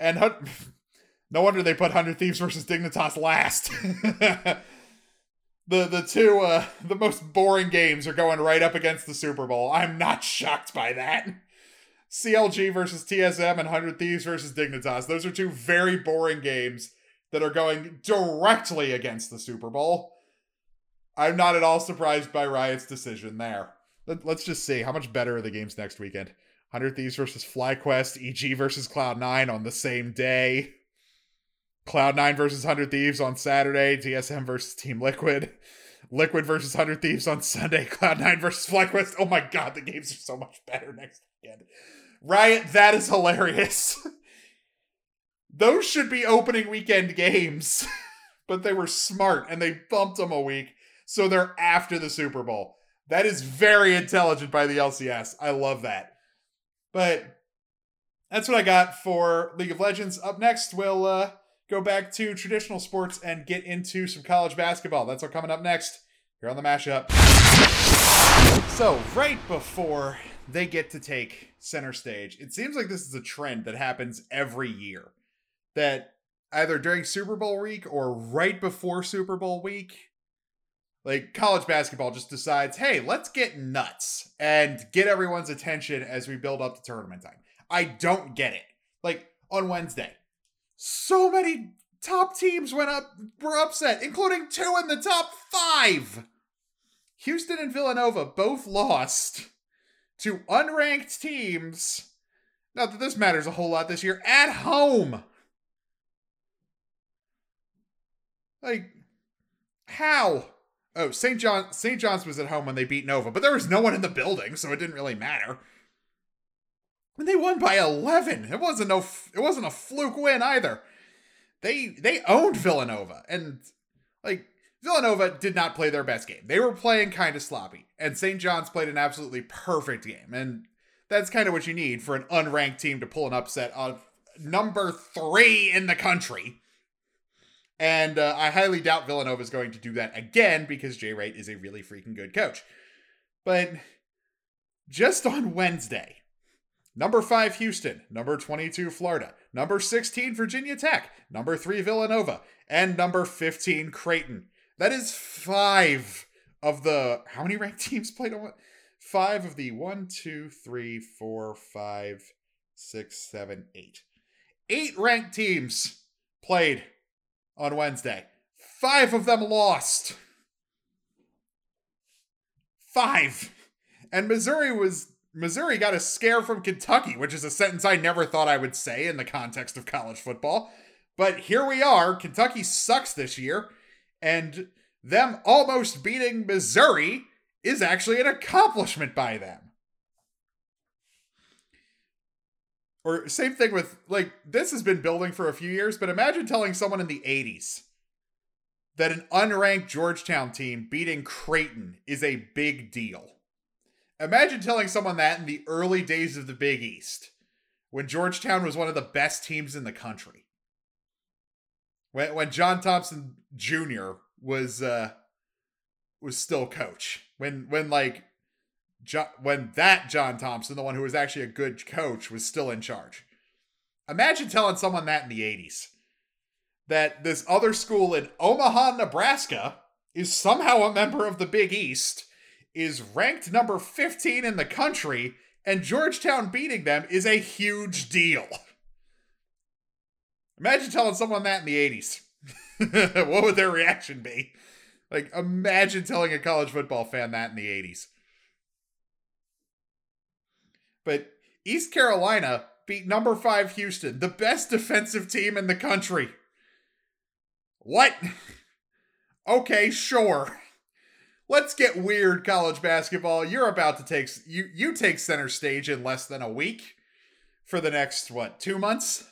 and no wonder they put Hundred Thieves versus Dignitas last. the the two uh, the most boring games are going right up against the Super Bowl. I'm not shocked by that. CLG versus TSM and Hundred Thieves versus Dignitas. Those are two very boring games that are going directly against the Super Bowl. I'm not at all surprised by Riot's decision there. Let, us just see how much better are the games next weekend. 100 Thieves versus FlyQuest, EG versus Cloud9 on the same day. Cloud9 versus 100 Thieves on Saturday, TSM versus Team Liquid. Liquid versus 100 Thieves on Sunday, Cloud9 versus FlyQuest. Oh my god, the games are so much better next weekend. Riot, that is hilarious. Those should be opening weekend games, but they were smart and they bumped them a week, so they're after the Super Bowl. That is very intelligent by the LCS. I love that. But that's what I got for League of Legends. Up next, we'll uh, go back to traditional sports and get into some college basketball. That's what coming up next here on the mashup. So, right before they get to take center stage, it seems like this is a trend that happens every year. That either during Super Bowl week or right before Super Bowl week, like college basketball just decides, hey, let's get nuts and get everyone's attention as we build up to tournament time. I don't get it. Like on Wednesday, so many top teams went up were upset, including two in the top five. Houston and Villanova both lost to unranked teams. Not that this matters a whole lot this year, at home. Like, how? Oh, St. John St. John's was at home when they beat Nova, but there was no one in the building, so it didn't really matter. And they won by 11. It wasn't no it wasn't a fluke win either. They they owned Villanova and like Villanova did not play their best game. They were playing kind of sloppy and St. John's played an absolutely perfect game. And that's kind of what you need for an unranked team to pull an upset of number three in the country. And uh, I highly doubt Villanova is going to do that again because Jay Wright is a really freaking good coach. But just on Wednesday, number five, Houston, number 22, Florida, number 16, Virginia Tech, number three, Villanova, and number 15, Creighton. That is five of the. How many ranked teams played on what? Five of the one, two, three, four, five, six, seven, eight. Eight ranked teams played on Wednesday. Five of them lost. Five. And Missouri was Missouri got a scare from Kentucky, which is a sentence I never thought I would say in the context of college football. But here we are. Kentucky sucks this year, and them almost beating Missouri is actually an accomplishment by them. Or same thing with like this has been building for a few years, but imagine telling someone in the 80s that an unranked Georgetown team beating Creighton is a big deal. Imagine telling someone that in the early days of the Big East, when Georgetown was one of the best teams in the country. When when John Thompson Jr. was uh was still coach. When when like John, when that John Thompson, the one who was actually a good coach, was still in charge. Imagine telling someone that in the 80s that this other school in Omaha, Nebraska is somehow a member of the Big East, is ranked number 15 in the country, and Georgetown beating them is a huge deal. Imagine telling someone that in the 80s. what would their reaction be? Like, imagine telling a college football fan that in the 80s. But East Carolina beat number five Houston, the best defensive team in the country. What? okay, sure. Let's get weird, college basketball. You're about to take you you take center stage in less than a week for the next what two months.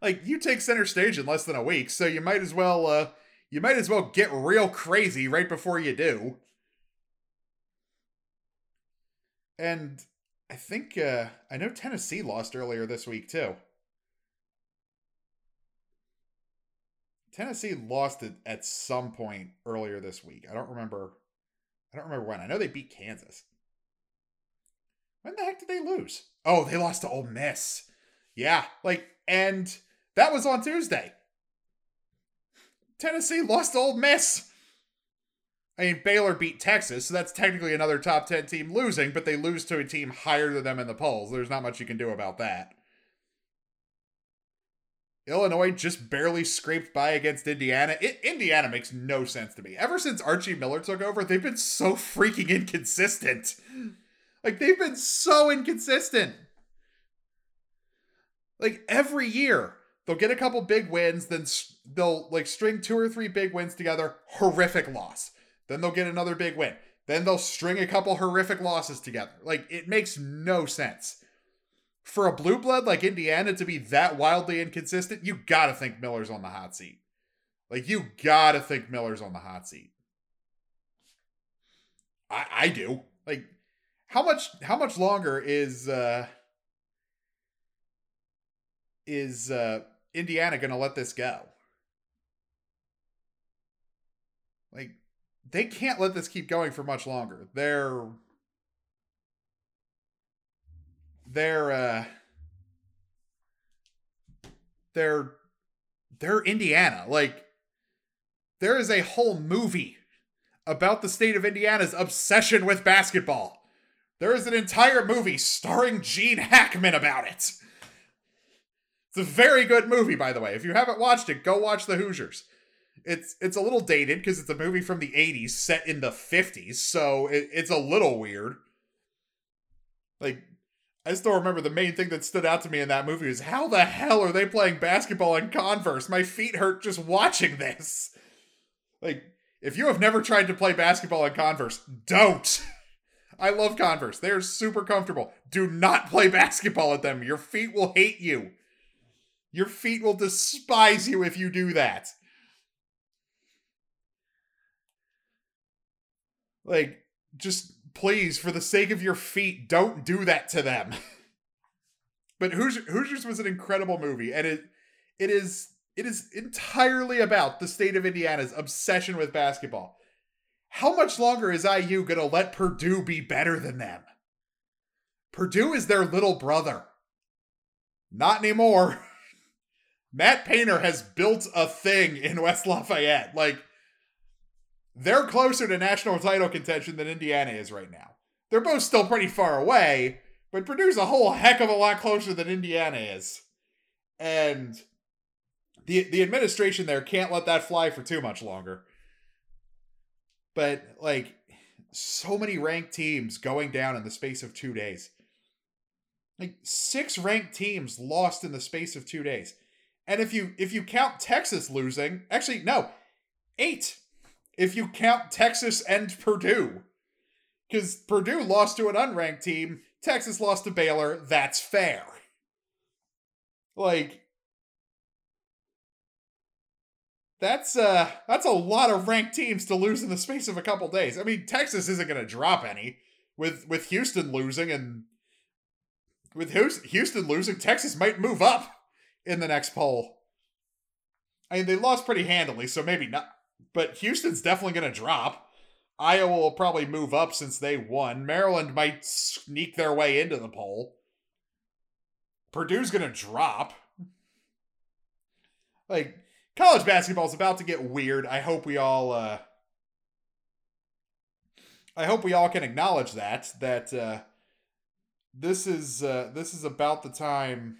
Like you take center stage in less than a week, so you might as well uh you might as well get real crazy right before you do. And I think uh, I know Tennessee lost earlier this week too. Tennessee lost it at some point earlier this week. I don't remember. I don't remember when. I know they beat Kansas. When the heck did they lose? Oh, they lost to Ole Miss. Yeah, like, and that was on Tuesday. Tennessee lost to Ole Miss. I mean, Baylor beat Texas, so that's technically another top 10 team losing, but they lose to a team higher than them in the polls. There's not much you can do about that. Illinois just barely scraped by against Indiana. It, Indiana makes no sense to me. Ever since Archie Miller took over, they've been so freaking inconsistent. Like, they've been so inconsistent. Like, every year, they'll get a couple big wins, then they'll, like, string two or three big wins together. Horrific loss then they'll get another big win. Then they'll string a couple horrific losses together. Like, it makes no sense. For a blue blood like Indiana to be that wildly inconsistent, you gotta think Miller's on the hot seat. Like, you gotta think Miller's on the hot seat. I, I do. Like, how much how much longer is uh is uh Indiana gonna let this go? Like they can't let this keep going for much longer. They're they're uh they're they're Indiana. Like there is a whole movie about the state of Indiana's obsession with basketball. There is an entire movie starring Gene Hackman about it. It's a very good movie, by the way. If you haven't watched it, go watch The Hoosiers it's it's a little dated because it's a movie from the 80s set in the 50s so it, it's a little weird. Like i still remember the main thing that stood out to me in that movie is how the hell are they playing basketball in converse? My feet hurt just watching this. Like if you have never tried to play basketball in converse don't. I love converse. They're super comfortable. Do not play basketball at them. Your feet will hate you. Your feet will despise you if you do that like just please, for the sake of your feet, don't do that to them. but Hoosiers, Hoosiers was an incredible movie, and it it is it is entirely about the state of Indiana's obsession with basketball. How much longer is IU to let Purdue be better than them? Purdue is their little brother. Not anymore. Matt Painter has built a thing in West Lafayette. Like, they're closer to national title contention than Indiana is right now. They're both still pretty far away, but Purdue's a whole heck of a lot closer than Indiana is. And the the administration there can't let that fly for too much longer. But like so many ranked teams going down in the space of 2 days. Like six ranked teams lost in the space of 2 days. And if you if you count Texas losing, actually no, 8 if you count Texas and Purdue. Because Purdue lost to an unranked team, Texas lost to Baylor, that's fair. Like, that's uh that's a lot of ranked teams to lose in the space of a couple days. I mean, Texas isn't going to drop any with with Houston losing and with Houston losing, Texas might move up in the next poll. I mean, they lost pretty handily, so maybe not but Houston's definitely going to drop. Iowa will probably move up since they won. Maryland might sneak their way into the poll. Purdue's going to drop. Like, college basketball is about to get weird. I hope we all, uh, I hope we all can acknowledge that, that, uh, this is, uh, this is about the time,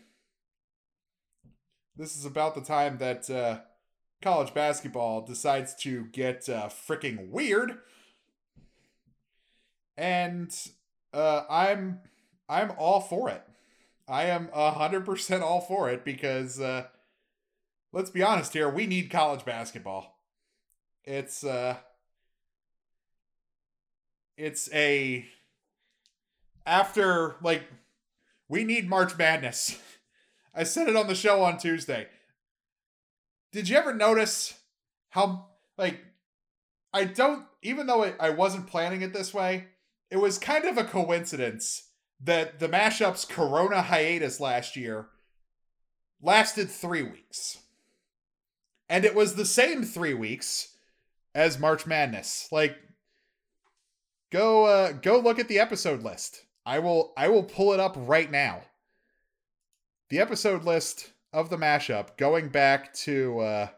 this is about the time that, uh, college basketball decides to get uh, freaking weird, and uh, I'm I'm all for it. I am hundred percent all for it because uh, let's be honest here, we need college basketball. It's uh, it's a after like we need March Madness. I said it on the show on Tuesday did you ever notice how like I don't even though it, I wasn't planning it this way, it was kind of a coincidence that the mashup's Corona hiatus last year lasted three weeks, and it was the same three weeks as March Madness. Like, go uh, go look at the episode list. I will I will pull it up right now. The episode list of the mashup, going back to uh,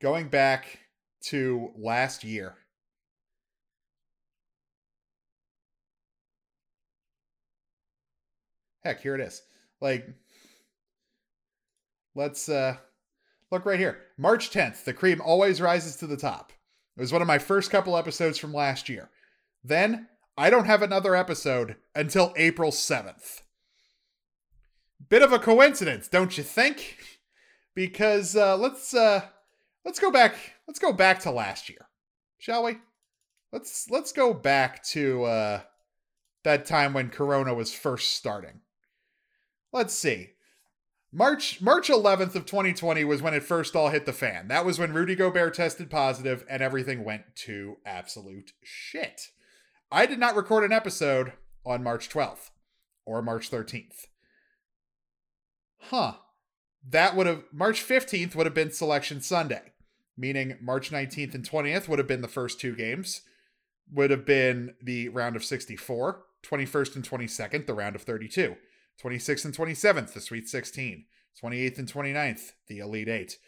going back to last year. Heck, here it is. Like, let's uh, look right here. March 10th, the cream always rises to the top. It was one of my first couple episodes from last year. Then I don't have another episode until April 7th. Bit of a coincidence, don't you think? Because uh, let's uh, let's go back. Let's go back to last year, shall we? Let's let's go back to uh, that time when Corona was first starting. Let's see. March March 11th of 2020 was when it first all hit the fan. That was when Rudy Gobert tested positive and everything went to absolute shit. I did not record an episode on March 12th or March 13th huh, that would have March 15th would have been selection Sunday, meaning March 19th and 20th would have been the first two games, would have been the round of 64, 21st and 22nd, the round of 32, 26th and 27th, the Sweet 16, 28th and 29th, the Elite 8.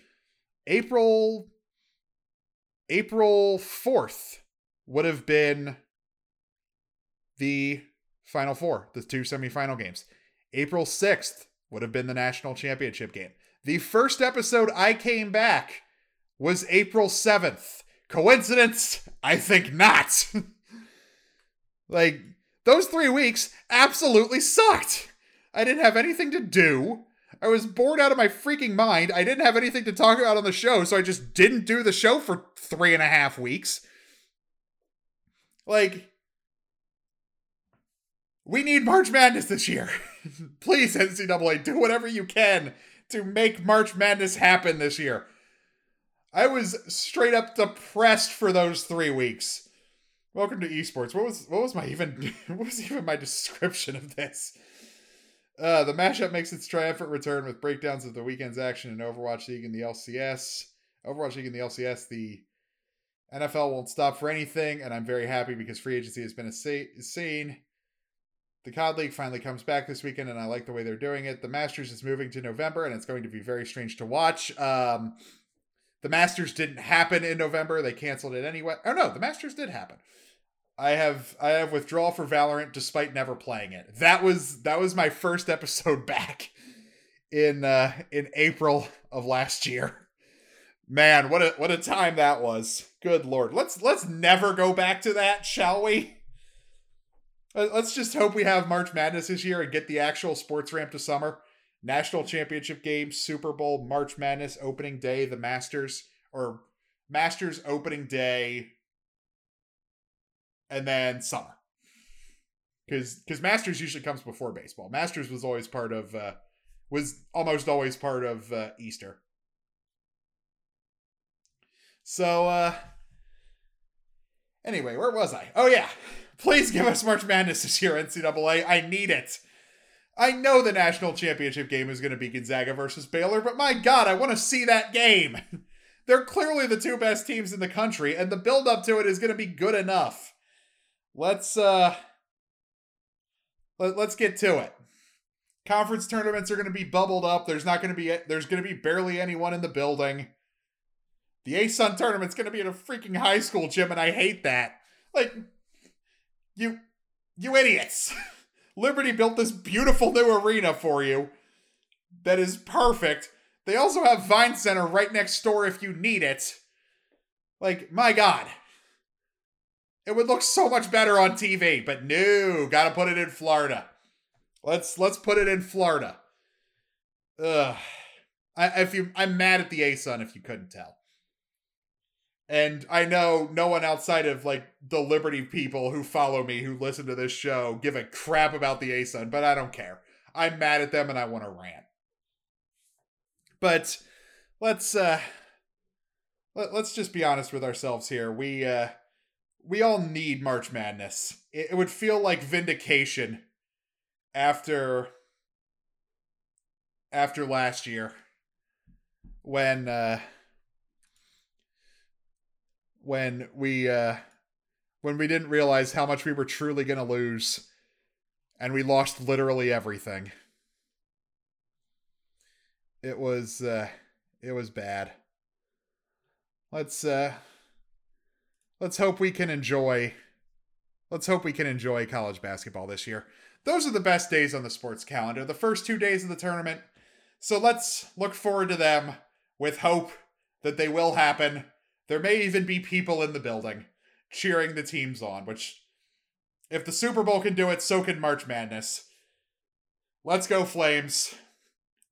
April April 4th would have been the Final Four, the two semifinal games. April 6th would have been the national championship game. The first episode I came back was April 7th. Coincidence? I think not. like, those three weeks absolutely sucked. I didn't have anything to do. I was bored out of my freaking mind. I didn't have anything to talk about on the show, so I just didn't do the show for three and a half weeks. Like, we need March Madness this year. Please, NCAA, do whatever you can to make March Madness happen this year. I was straight up depressed for those three weeks. Welcome to esports. What was what was my even what was even my description of this? Uh, the mashup makes its triumphant return with breakdowns of the weekend's action in Overwatch League and the LCS. Overwatch League and the LCS, the NFL won't stop for anything, and I'm very happy because free agency has been a scene. The COD League finally comes back this weekend, and I like the way they're doing it. The Masters is moving to November, and it's going to be very strange to watch. Um, the Masters didn't happen in November; they canceled it anyway. Oh no, the Masters did happen. I have I have withdrawal for Valorant despite never playing it. That was that was my first episode back in uh in April of last year. Man, what a what a time that was. Good lord. Let's let's never go back to that, shall we? Let's just hope we have March Madness this year and get the actual sports ramp to summer. National Championship game, Super Bowl, March Madness opening day, the Masters or Masters opening day and then summer. Because because Masters usually comes before baseball. Masters was always part of uh, was almost always part of uh, Easter. So uh anyway, where was I? Oh yeah. Please give us March Madness this year, NCAA. I need it. I know the national championship game is going to be Gonzaga versus Baylor, but my God, I want to see that game. They're clearly the two best teams in the country, and the build up to it is going to be good enough let's uh let, let's get to it. Conference tournaments are going to be bubbled up. There's not going to be there's going to be barely anyone in the building. The ASUN tournament's going to be in a freaking high school gym and I hate that. Like you you idiots. Liberty built this beautiful new arena for you that is perfect. They also have Vines Center right next door if you need it. Like, my god. It would look so much better on TV, but no, gotta put it in Florida. Let's let's put it in Florida. Ugh. I, if you, I'm mad at the ASUN if you couldn't tell. And I know no one outside of like the Liberty people who follow me who listen to this show give a crap about the ASUN, but I don't care. I'm mad at them and I want to rant. But let's uh let, let's just be honest with ourselves here. We uh we all need March Madness. It, it would feel like vindication after after last year when uh when we uh when we didn't realize how much we were truly going to lose and we lost literally everything. It was uh it was bad. Let's uh let's hope we can enjoy let's hope we can enjoy college basketball this year. Those are the best days on the sports calendar, the first 2 days of the tournament. So let's look forward to them with hope that they will happen. There may even be people in the building cheering the teams on, which if the Super Bowl can do it, so can March Madness. Let's go Flames.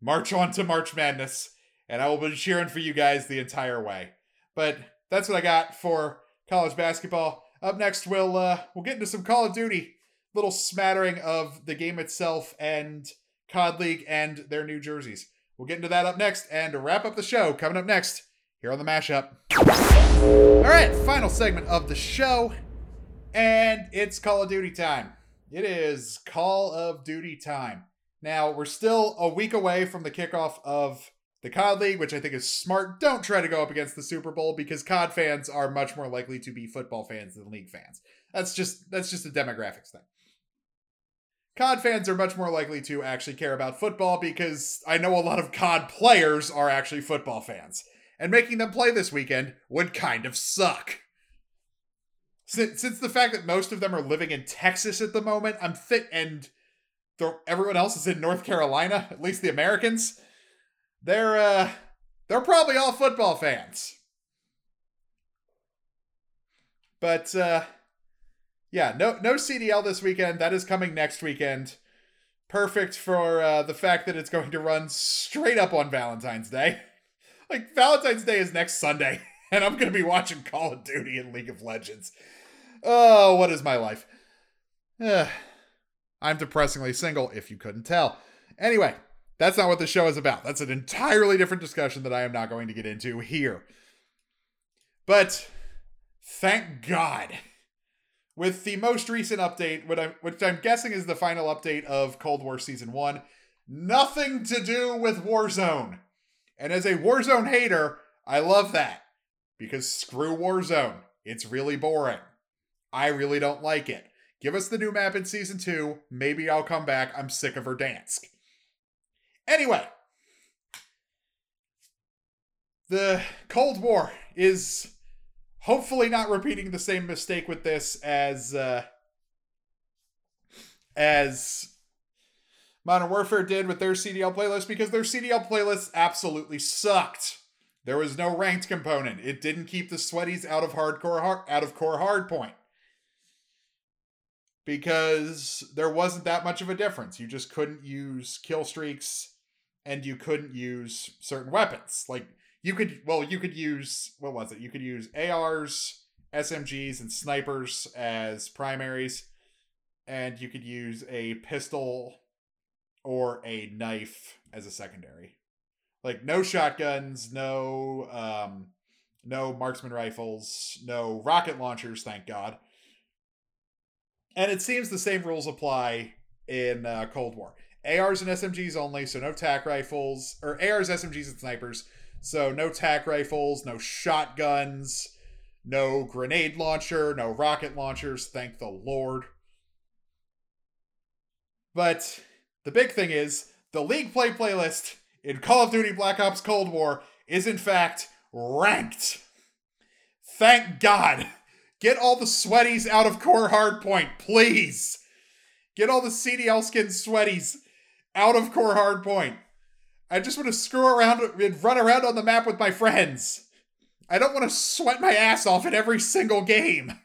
March on to March Madness, and I will be cheering for you guys the entire way. But that's what I got for college basketball. Up next, we'll uh, we'll get into some Call of Duty, little smattering of the game itself and COD League and their new jerseys. We'll get into that up next, and wrap up the show, coming up next here on the mashup. All right, final segment of the show, and it's Call of Duty time. It is Call of Duty time. Now we're still a week away from the kickoff of the COD League, which I think is smart. Don't try to go up against the Super Bowl because COD fans are much more likely to be football fans than league fans. That's just that's just a demographics thing. COD fans are much more likely to actually care about football because I know a lot of COD players are actually football fans. And making them play this weekend would kind of suck. Since, since the fact that most of them are living in Texas at the moment, I'm fit and everyone else is in North Carolina, at least the Americans they're uh they're probably all football fans. But uh yeah, no no CDL this weekend. That is coming next weekend. Perfect for uh, the fact that it's going to run straight up on Valentine's Day. like Valentine's Day is next Sunday, and I'm to be watching Call of Duty and League of Legends. Oh, what is my life? Uh, I'm depressingly single, if you couldn't tell. Anyway, that's not what the show is about. That's an entirely different discussion that I am not going to get into here. But thank God with the most recent update, what I'm, which I'm guessing is the final update of Cold War Season 1, nothing to do with Warzone. And as a Warzone hater, I love that. Because screw Warzone. It's really boring. I really don't like it. Give us the new map in Season 2. Maybe I'll come back. I'm sick of Verdansk. Anyway, the Cold War is hopefully not repeating the same mistake with this as uh, as Modern Warfare did with their CDL playlist because their CDL playlist absolutely sucked. There was no ranked component. It didn't keep the sweaties out of hardcore out of core hardpoint. Because there wasn't that much of a difference. You just couldn't use kill streaks and you couldn't use certain weapons. Like you could well, you could use what was it? You could use ARs, SMGs, and snipers as primaries, and you could use a pistol or a knife as a secondary. Like no shotguns, no um no marksman rifles, no rocket launchers, thank God. And it seems the same rules apply in uh, Cold War. ARs and SMGs only, so no tac rifles, or ARs, SMGs, and snipers. So no tac rifles, no shotguns, no grenade launcher, no rocket launchers, thank the Lord. But the big thing is the League Play playlist in Call of Duty Black Ops Cold War is in fact ranked. Thank God. Get all the sweaties out of core hardpoint, please. Get all the CDL skin sweaties out of core hardpoint. I just want to screw around and run around on the map with my friends. I don't want to sweat my ass off in every single game.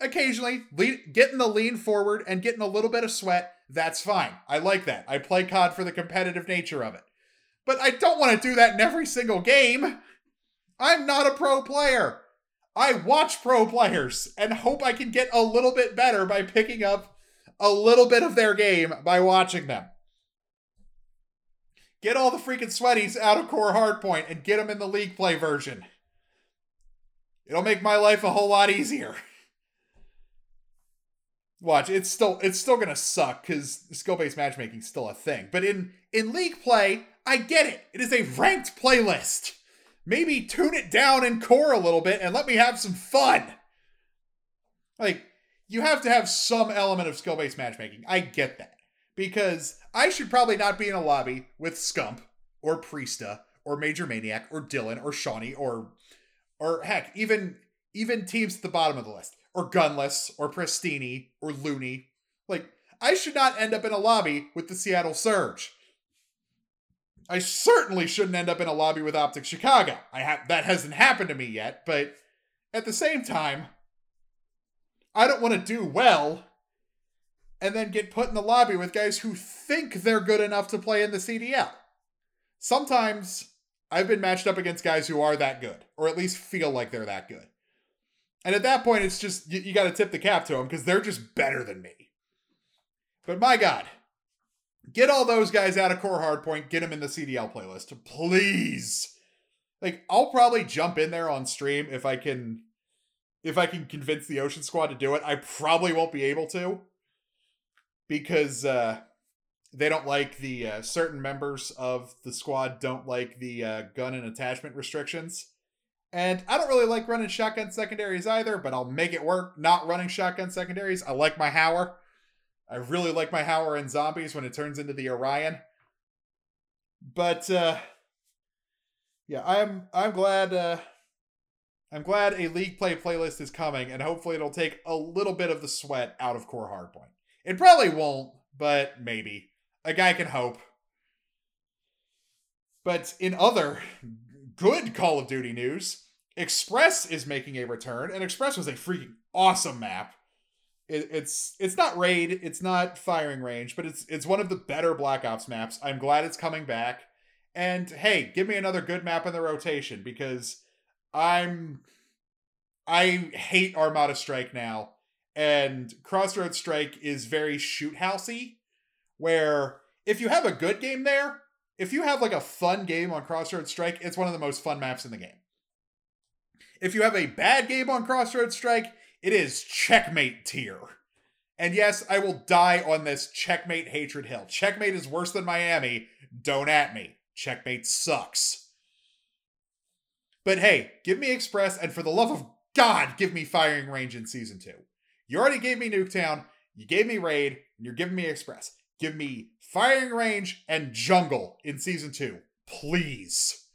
Occasionally, getting the lean forward and getting a little bit of sweat, that's fine. I like that. I play COD for the competitive nature of it. But I don't want to do that in every single game. I'm not a pro player. I watch pro players and hope I can get a little bit better by picking up a little bit of their game by watching them. Get all the freaking sweaties out of core hardpoint and get them in the league play version. It'll make my life a whole lot easier. Watch, it's still it's still gonna suck because skill-based matchmaking's still a thing. But in in league play, I get it. It is a ranked playlist. Maybe tune it down in core a little bit and let me have some fun. Like, you have to have some element of skill-based matchmaking. I get that because I should probably not be in a lobby with Scump or Priestahh or MajorManiak or Dylan or Shawnee or or heck, even even teams at the bottom of the list or Gunless or Pristini or Looney. Like I should not end up in a lobby with the Seattle Surge. I certainly shouldn't end up in a lobby with Optic Chicago. I have that hasn't happened to me yet, but at the same time, I don't want to do well and then get put in the lobby with guys who think they're good enough to play in the CDL. Sometimes I've been matched up against guys who are that good, or at least feel like they're that good. And at that point, it's just, you, you got to tip the cap to them because they're just better than me. But my God, get all those guys out of core hardpoint, get them in the CDL playlist, please. Like, I'll probably jump in there on stream if I can. If I can convince the Ocean Squad to do it, I probably won't be able to because uh, they don't like the uh, certain members of the squad don't like the uh, gun and attachment restrictions. And I don't really like running shotgun secondaries either, but I'll make it work not running shotgun secondaries. I like my Hauer. I really like my Hauer in zombies when it turns into the Orion. But uh yeah, I'm I'm glad uh I'm glad a league play playlist is coming, and hopefully it'll take a little bit of the sweat out of core hardpoint. It probably won't, but maybe. A guy can hope. But in other good Call of Duty news, Express is making a return, and Express was a freaking awesome map. It, it's it's not raid, it's not firing range, but it's it's one of the better Black Ops maps. I'm glad it's coming back. And hey, give me another good map in the rotation because I'm I hate Armada Strike now and Crossroads Strike is very shoot housey, where if you have a good game there, if you have like a fun game on Crossroads Strike, it's one of the most fun maps in the game. If you have a bad game on Crossroads Strike, It is checkmate tier. And yes, I will die on this checkmate hatred hill. Checkmate is worse than Miami. Don't at me. Checkmate sucks. But hey, give me Express, and for the love of God, give me Firing Range in Season 2. You already gave me Nuketown, you gave me Raid, and you're giving me Express. Give me Firing Range and Jungle in Season 2. Please.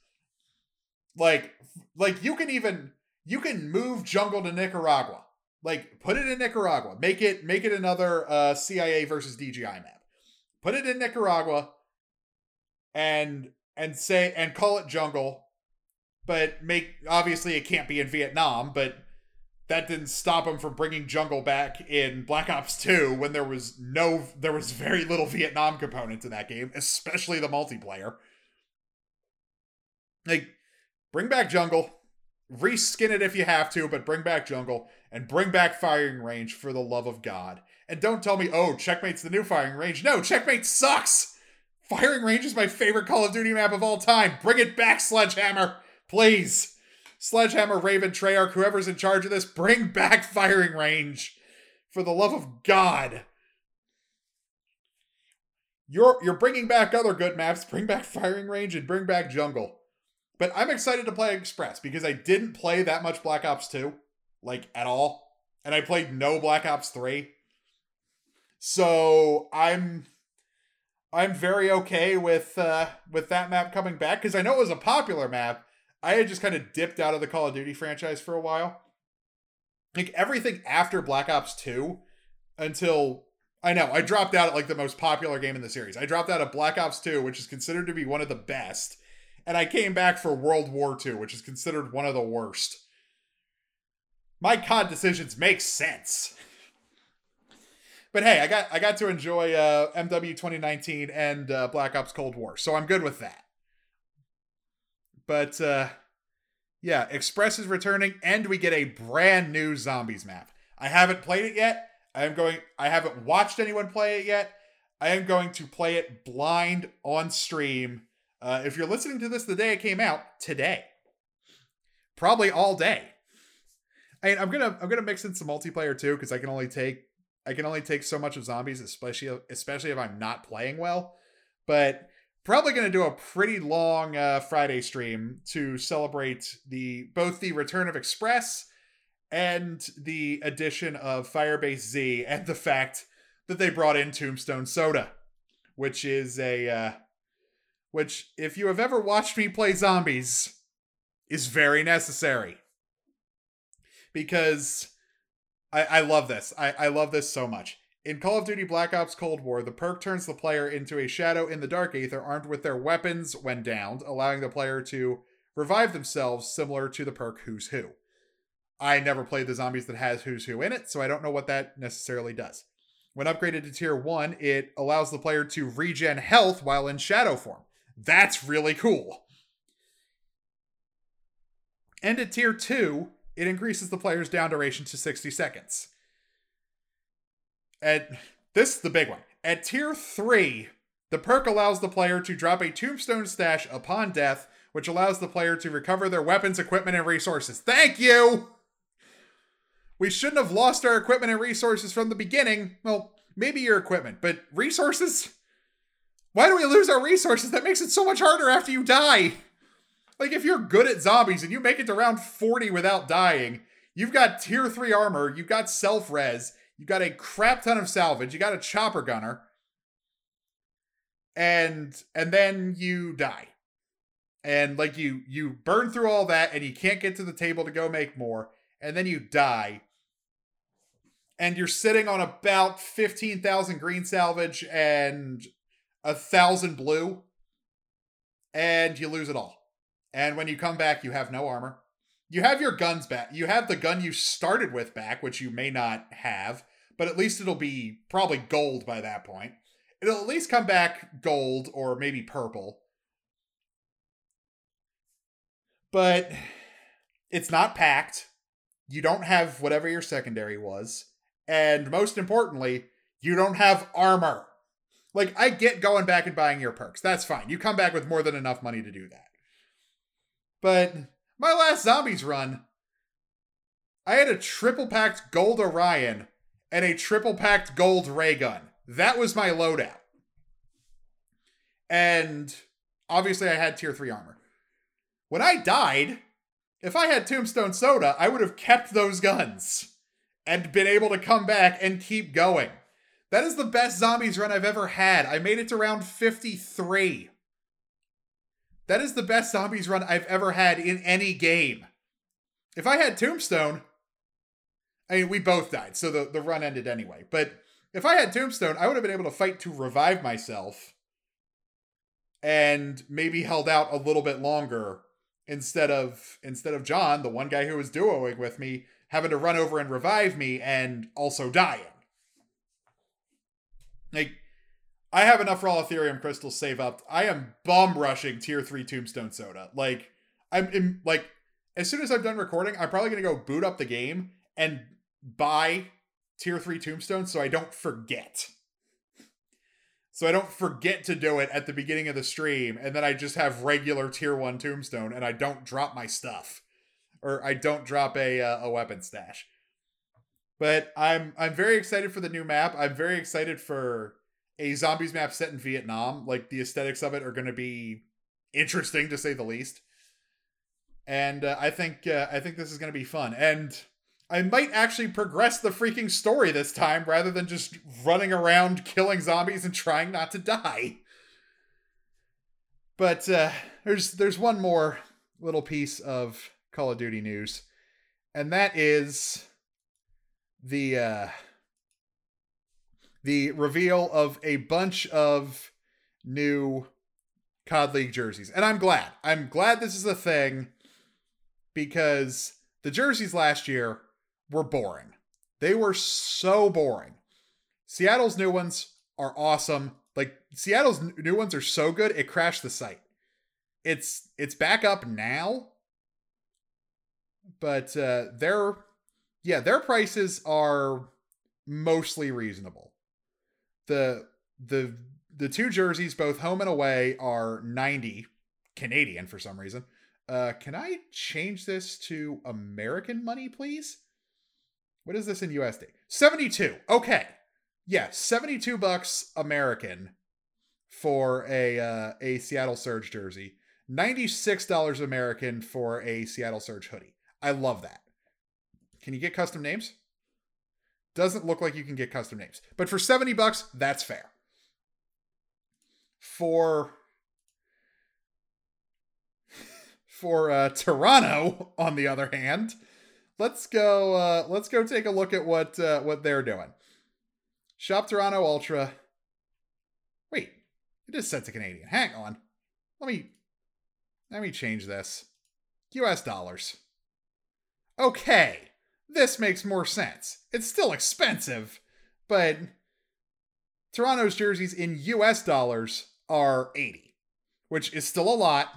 Like, like you can even you can move Jungle to Nicaragua. Like, put it in Nicaragua. Make it make it another uh, CIA versus DGI map. Put it in Nicaragua and and say and call it jungle but make obviously it can't be in Vietnam, but that didn't stop him from bringing jungle back in Black Ops 2 when there was no there was very little Vietnam component to that game, especially the multiplayer. Like bring back jungle, reskin it if you have to, but bring back jungle and bring back firing range for the love of God. And don't tell me, "Oh, checkmate's the new firing range." No, checkmate sucks. Firing range is my favorite Call of Duty map of all time. Bring it back, Sledgehammer. Please. Sledgehammer, Raven, Treyarch, whoever's in charge of this, bring back firing range. For the love of God. You're you're bringing back other good maps. Bring back firing range and bring back jungle. But I'm excited to play Express because I didn't play that much Black Ops 2, like at all, and I played no Black Ops 3. So I'm I'm very okay with uh, with that map coming back because I know it was a popular map, I had just kind of dipped out of the Call of Duty franchise for a while. Like everything after Black Ops 2 until I know, I dropped out at like the most popular game in the series. I dropped out of Black Ops 2, which is considered to be one of the best, and I came back for World War 2, which is considered one of the worst. My COD decisions make sense. But hey, I got I got to enjoy uh, MW 2019 and uh, Black Ops Cold War, so I'm good with that. But uh, yeah, Express is returning, and we get a brand new zombies map. I haven't played it yet. I am going. I haven't watched anyone play it yet. I am going to play it blind on stream. Uh, if you're listening to this the day it came out, today, probably all day. I mean, I'm gonna I'm gonna mix in some multiplayer too because I can only take I can only take so much of zombies, especially especially if I'm not playing well. But probably going to do a pretty long uh, Friday stream to celebrate the both the return of Express and the addition of Firebase Z and the fact that they brought in Tombstone Soda, which is a uh, which if you have ever watched me play zombies is very necessary because I, I love this. I, I love this so much. In Call of Duty Black Ops Cold War, the perk turns the player into a shadow in the Dark Aether armed with their weapons when downed, allowing the player to revive themselves, similar to the perk Who's Who. I never played the zombies that has Who's Who in it, so I don't know what that necessarily does. When upgraded to Tier 1, it allows the player to regen health while in shadow form. That's really cool. And at Tier 2, it increases the player's down duration to 60 seconds. At this is the big one. At tier 3, the perk allows the player to drop a tombstone stash upon death, which allows the player to recover their weapons, equipment, and resources. Thank you! We shouldn't have lost our equipment and resources from the beginning. Well, maybe your equipment, but resources? Why do we lose our resources? That makes it so much harder after you die. Like, if you're good at zombies and you make it to round 40 without dying, you've got tier 3 armor, you've got self res, you got a crap ton of salvage, you got a chopper gunner, and and then you die. And like you you burn through all that and you can't get to the table to go make more, and then you die. And you're sitting on about 15,000 green salvage and a thousand blue, and you lose it all. And when you come back, you have no armor you have your guns back. You have the gun you started with back, which you may not have, but at least it'll be probably gold by that point. It'll at least come back gold or maybe purple. But it's not packed. You don't have whatever your secondary was. And most importantly, you don't have armor. Like, I get going back and buying your perks. That's fine. You come back with more than enough money to do that. But my last zombies run, I had a triple packed gold Orion and a triple packed gold ray gun. That was my loadout. And obviously, I had tier three armor. When I died, if I had Tombstone Soda, I would have kept those guns and been able to come back and keep going. That is the best zombies run I've ever had. I made it to round 53. That is the best zombies run I've ever had in any game. If I had Tombstone, I mean, we both died, so the, the run ended anyway. But if I had Tombstone, I would have been able to fight to revive myself and maybe held out a little bit longer instead of instead of John, the one guy who was duoing with me, having to run over and revive me and also dying. Like I have enough raw Aetherium crystals save up. I am bomb rushing tier three Tombstone Soda. Like I'm in, like as soon as I'm done recording, I'm probably gonna go boot up the game and buy tier three Tombstone so I don't forget. So I don't forget to do it at the beginning of the stream, and then I just have regular tier one Tombstone, and I don't drop my stuff, or I don't drop a uh, a weapon stash. But I'm I'm very excited for the new map. I'm very excited for a zombies map set in Vietnam. Like the aesthetics of it are going to be interesting to say the least. And uh, I think uh, I think this is going to be fun. And I might actually progress the freaking story this time rather than just running around killing zombies and trying not to die. But uh, there's there's one more little piece of Call of Duty news, and that is the uh, the reveal of a bunch of new COD League jerseys, and I'm glad. I'm glad this is a thing because the jerseys last year were boring. They were so boring. Seattle's new ones are awesome. Like Seattle's new ones are so good it crashed the site. It's it's back up now, but uh, their yeah their prices are mostly reasonable. The the The two jerseys, both home and away, are ninety Canadian for some reason. Uh, can I change this to American money, please? What is this in USD? 72. Okay. Yeah, 72 bucks American for a uh, a Seattle Surge jersey. $96 American for a Seattle Surge hoodie. I love that. Can you get custom names? Doesn't look like you can get custom names. But for 70 bucks, that's fair. For for uh, Toronto, on the other hand, let's go uh let's go take a look at what uh what they're doing. Shop Toronto Ultra. Wait, it is set to Canadian. Hang on. Let me let me change this. US dollars. Okay. This makes more sense. It's still expensive, but Toronto's jerseys in US dollars are 80, which is still a lot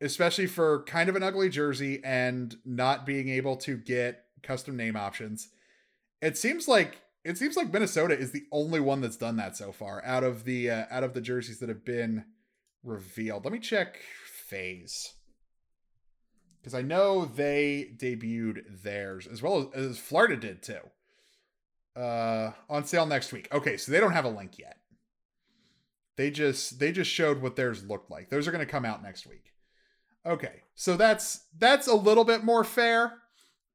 especially for kind of an ugly jersey and not being able to get custom name options. It seems like it seems like Minnesota is the only one that's done that so far out of the uh, out of the jerseys that have been revealed. Let me check FaZe. Cuz I know they debuted theirs as well as, as Florida did too. Uh on sale next week. Okay, so they don't have a link yet. They just they just showed what theirs looked like. Those are going to come out next week. Okay, so that's that's a little bit more fair,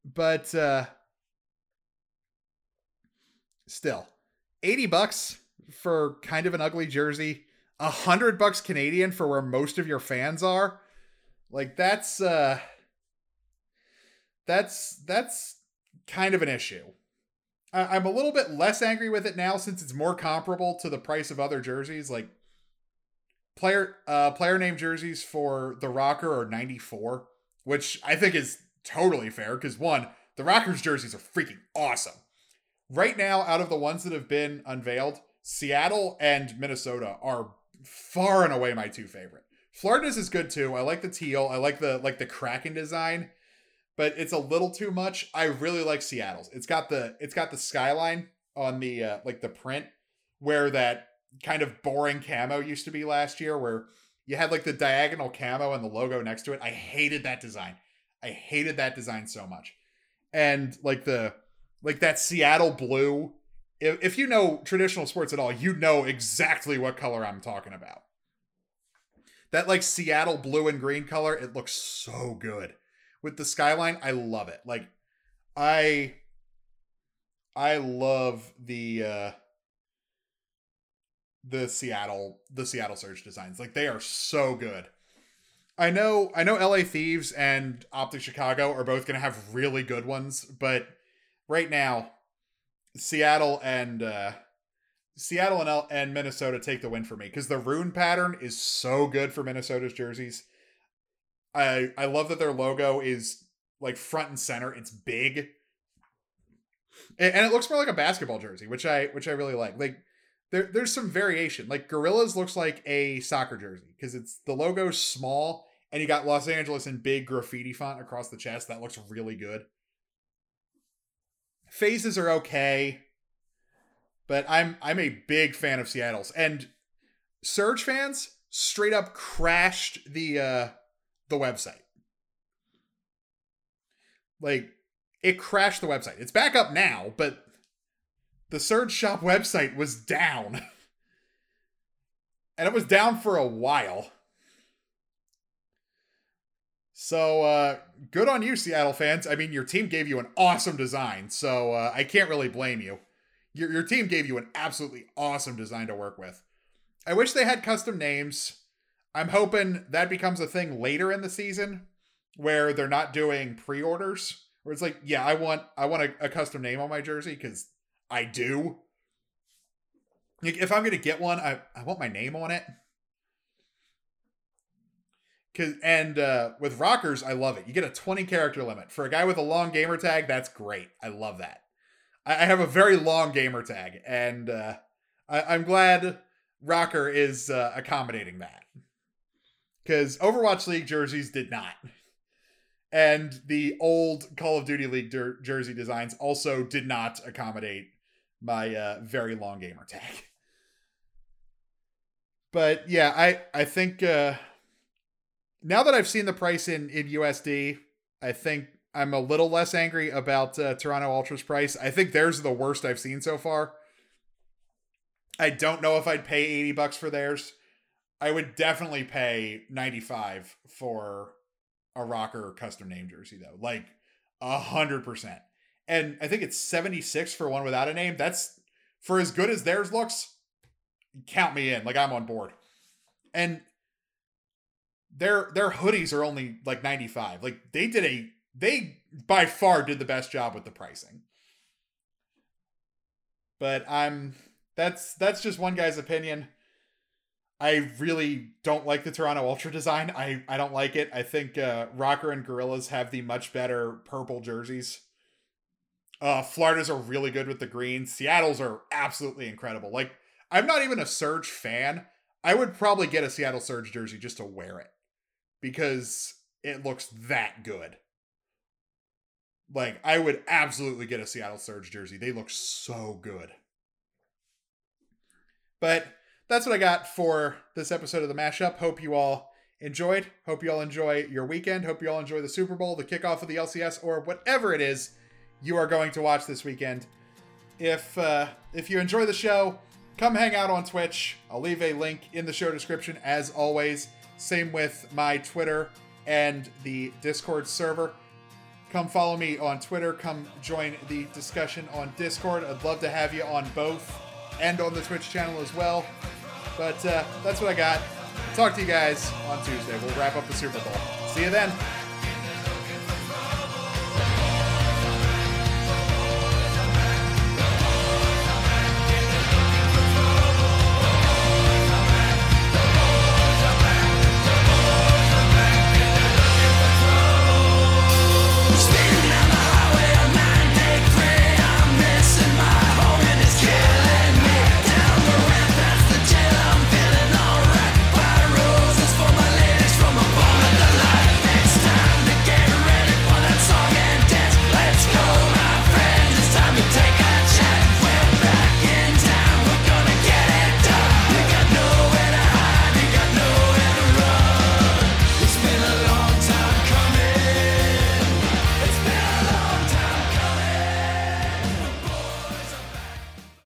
but uh still, eighty bucks for kind of an ugly jersey, a hundred bucks Canadian for where most of your fans are. Like that's uh that's that's kind of an issue. I, I'm a little bit less angry with it now since it's more comparable to the price of other jerseys. Like player uh player name jerseys for the Røkkr are 94, which I think is totally fair because one, the Røkkrs jerseys are freaking awesome. Right now, out of the ones that have been unveiled, Seattle and Minnesota are far and away my two favorite. Florida's is good too. I like the teal. I like the like the Kraken design, but it's a little too much. I really like Seattle's. It's got the it's got the skyline on the uh, like the print where that kind of boring camo used to be last year where you had like the diagonal camo and the logo next to it. I hated that design. I hated that design so much. and like the like that Seattle blue. If, if you know traditional sports at all, you know exactly what color I'm talking about. That like Seattle blue and green color, it looks so good. With the skyline, I love it. Like I I love the uh the Seattle the Seattle Surge designs. Like they are so good. I know I know LA Thieves and Optic Chicago are both going to have really good ones, but right now Seattle and uh Seattle and L- and Minnesota take the win for me cuz the rune pattern is so good for Minnesota's jerseys. I I love that their logo is like front and center. It's big. And, it looks more like a basketball jersey, which I which I really like. Like there, there's some variation. Like Guerrillas looks like a soccer jersey because it's the logo's small and you got Los Angeles in big graffiti font across the chest. That looks really good. FaZe's are okay, but I'm I'm a big fan of Seattle's and Surge fans straight up crashed the uh the website. Like it crashed the website. It's back up now, but the Surge Shop website was down. and it was down for a while. So uh, good on you, Seattle fans. I mean, your team gave you an awesome design, so uh, I can't really blame you. Your, your team gave you an absolutely awesome design to work with. I wish they had custom names. I'm hoping that becomes a thing later in the season where they're not doing pre-orders. Where it's like, yeah, I want I want a, a custom name on my jersey because I do. Like, if I'm gonna get one, I, I want my name on it. Cause and uh, with Røkkrs, I love it. You get a 20 character limit. For a guy with a long gamer tag, that's great. I love that. I, I have a very long gamer tag, and uh, I, am glad Røkkr is uh, accommodating that. Because Overwatch League jerseys did not. And the old Call of Duty League jer- jersey designs also did not accommodate my uh, very long gamer tag. But yeah, I I think uh, now that I've seen the price in in USD, I think I'm a little less angry about uh, Toronto Ultra's price. I think theirs are the worst I've seen so far. I don't know if I'd pay 80 bucks for theirs. I would definitely pay 95 for a Røkkr custom name jersey though. Like a hundred percent and I think it's 76 for one without a name. That's for as good as theirs looks. Count me in. Like I'm on board. And their their hoodies are only like 95. Like they did a they by far did the best job with the pricing. But I'm that's that's just one guy's opinion. I really don't like the Toronto Ultra design. I I don't like it. I think uh, Røkkr and Guerrillas have the much better purple jerseys. Uh, Florida's are really good with the green. Seattle's are absolutely incredible. Like, I'm not even a Surge fan. I would probably get a Seattle Surge jersey just to wear it because it looks that good. Like, I would absolutely get a Seattle Surge jersey. They look so good. But that's what I got for this episode of the mashup. Hope you all enjoyed. Hope you all enjoy your weekend. Hope you all enjoy the Super Bowl, the kickoff of the LCS, or whatever it is you are going to watch this weekend. If uh, if you enjoy the show, come hang out on Twitch. I'll leave a link in the show description as always. Same with my Twitter and the Discord server. Come follow me on Twitter. Come join the discussion on Discord. I'd love to have you on both and on the Twitch channel as well. But uh, that's what I got. talk to you guys on Tuesday. We'll wrap up the Super Bowl. See you then.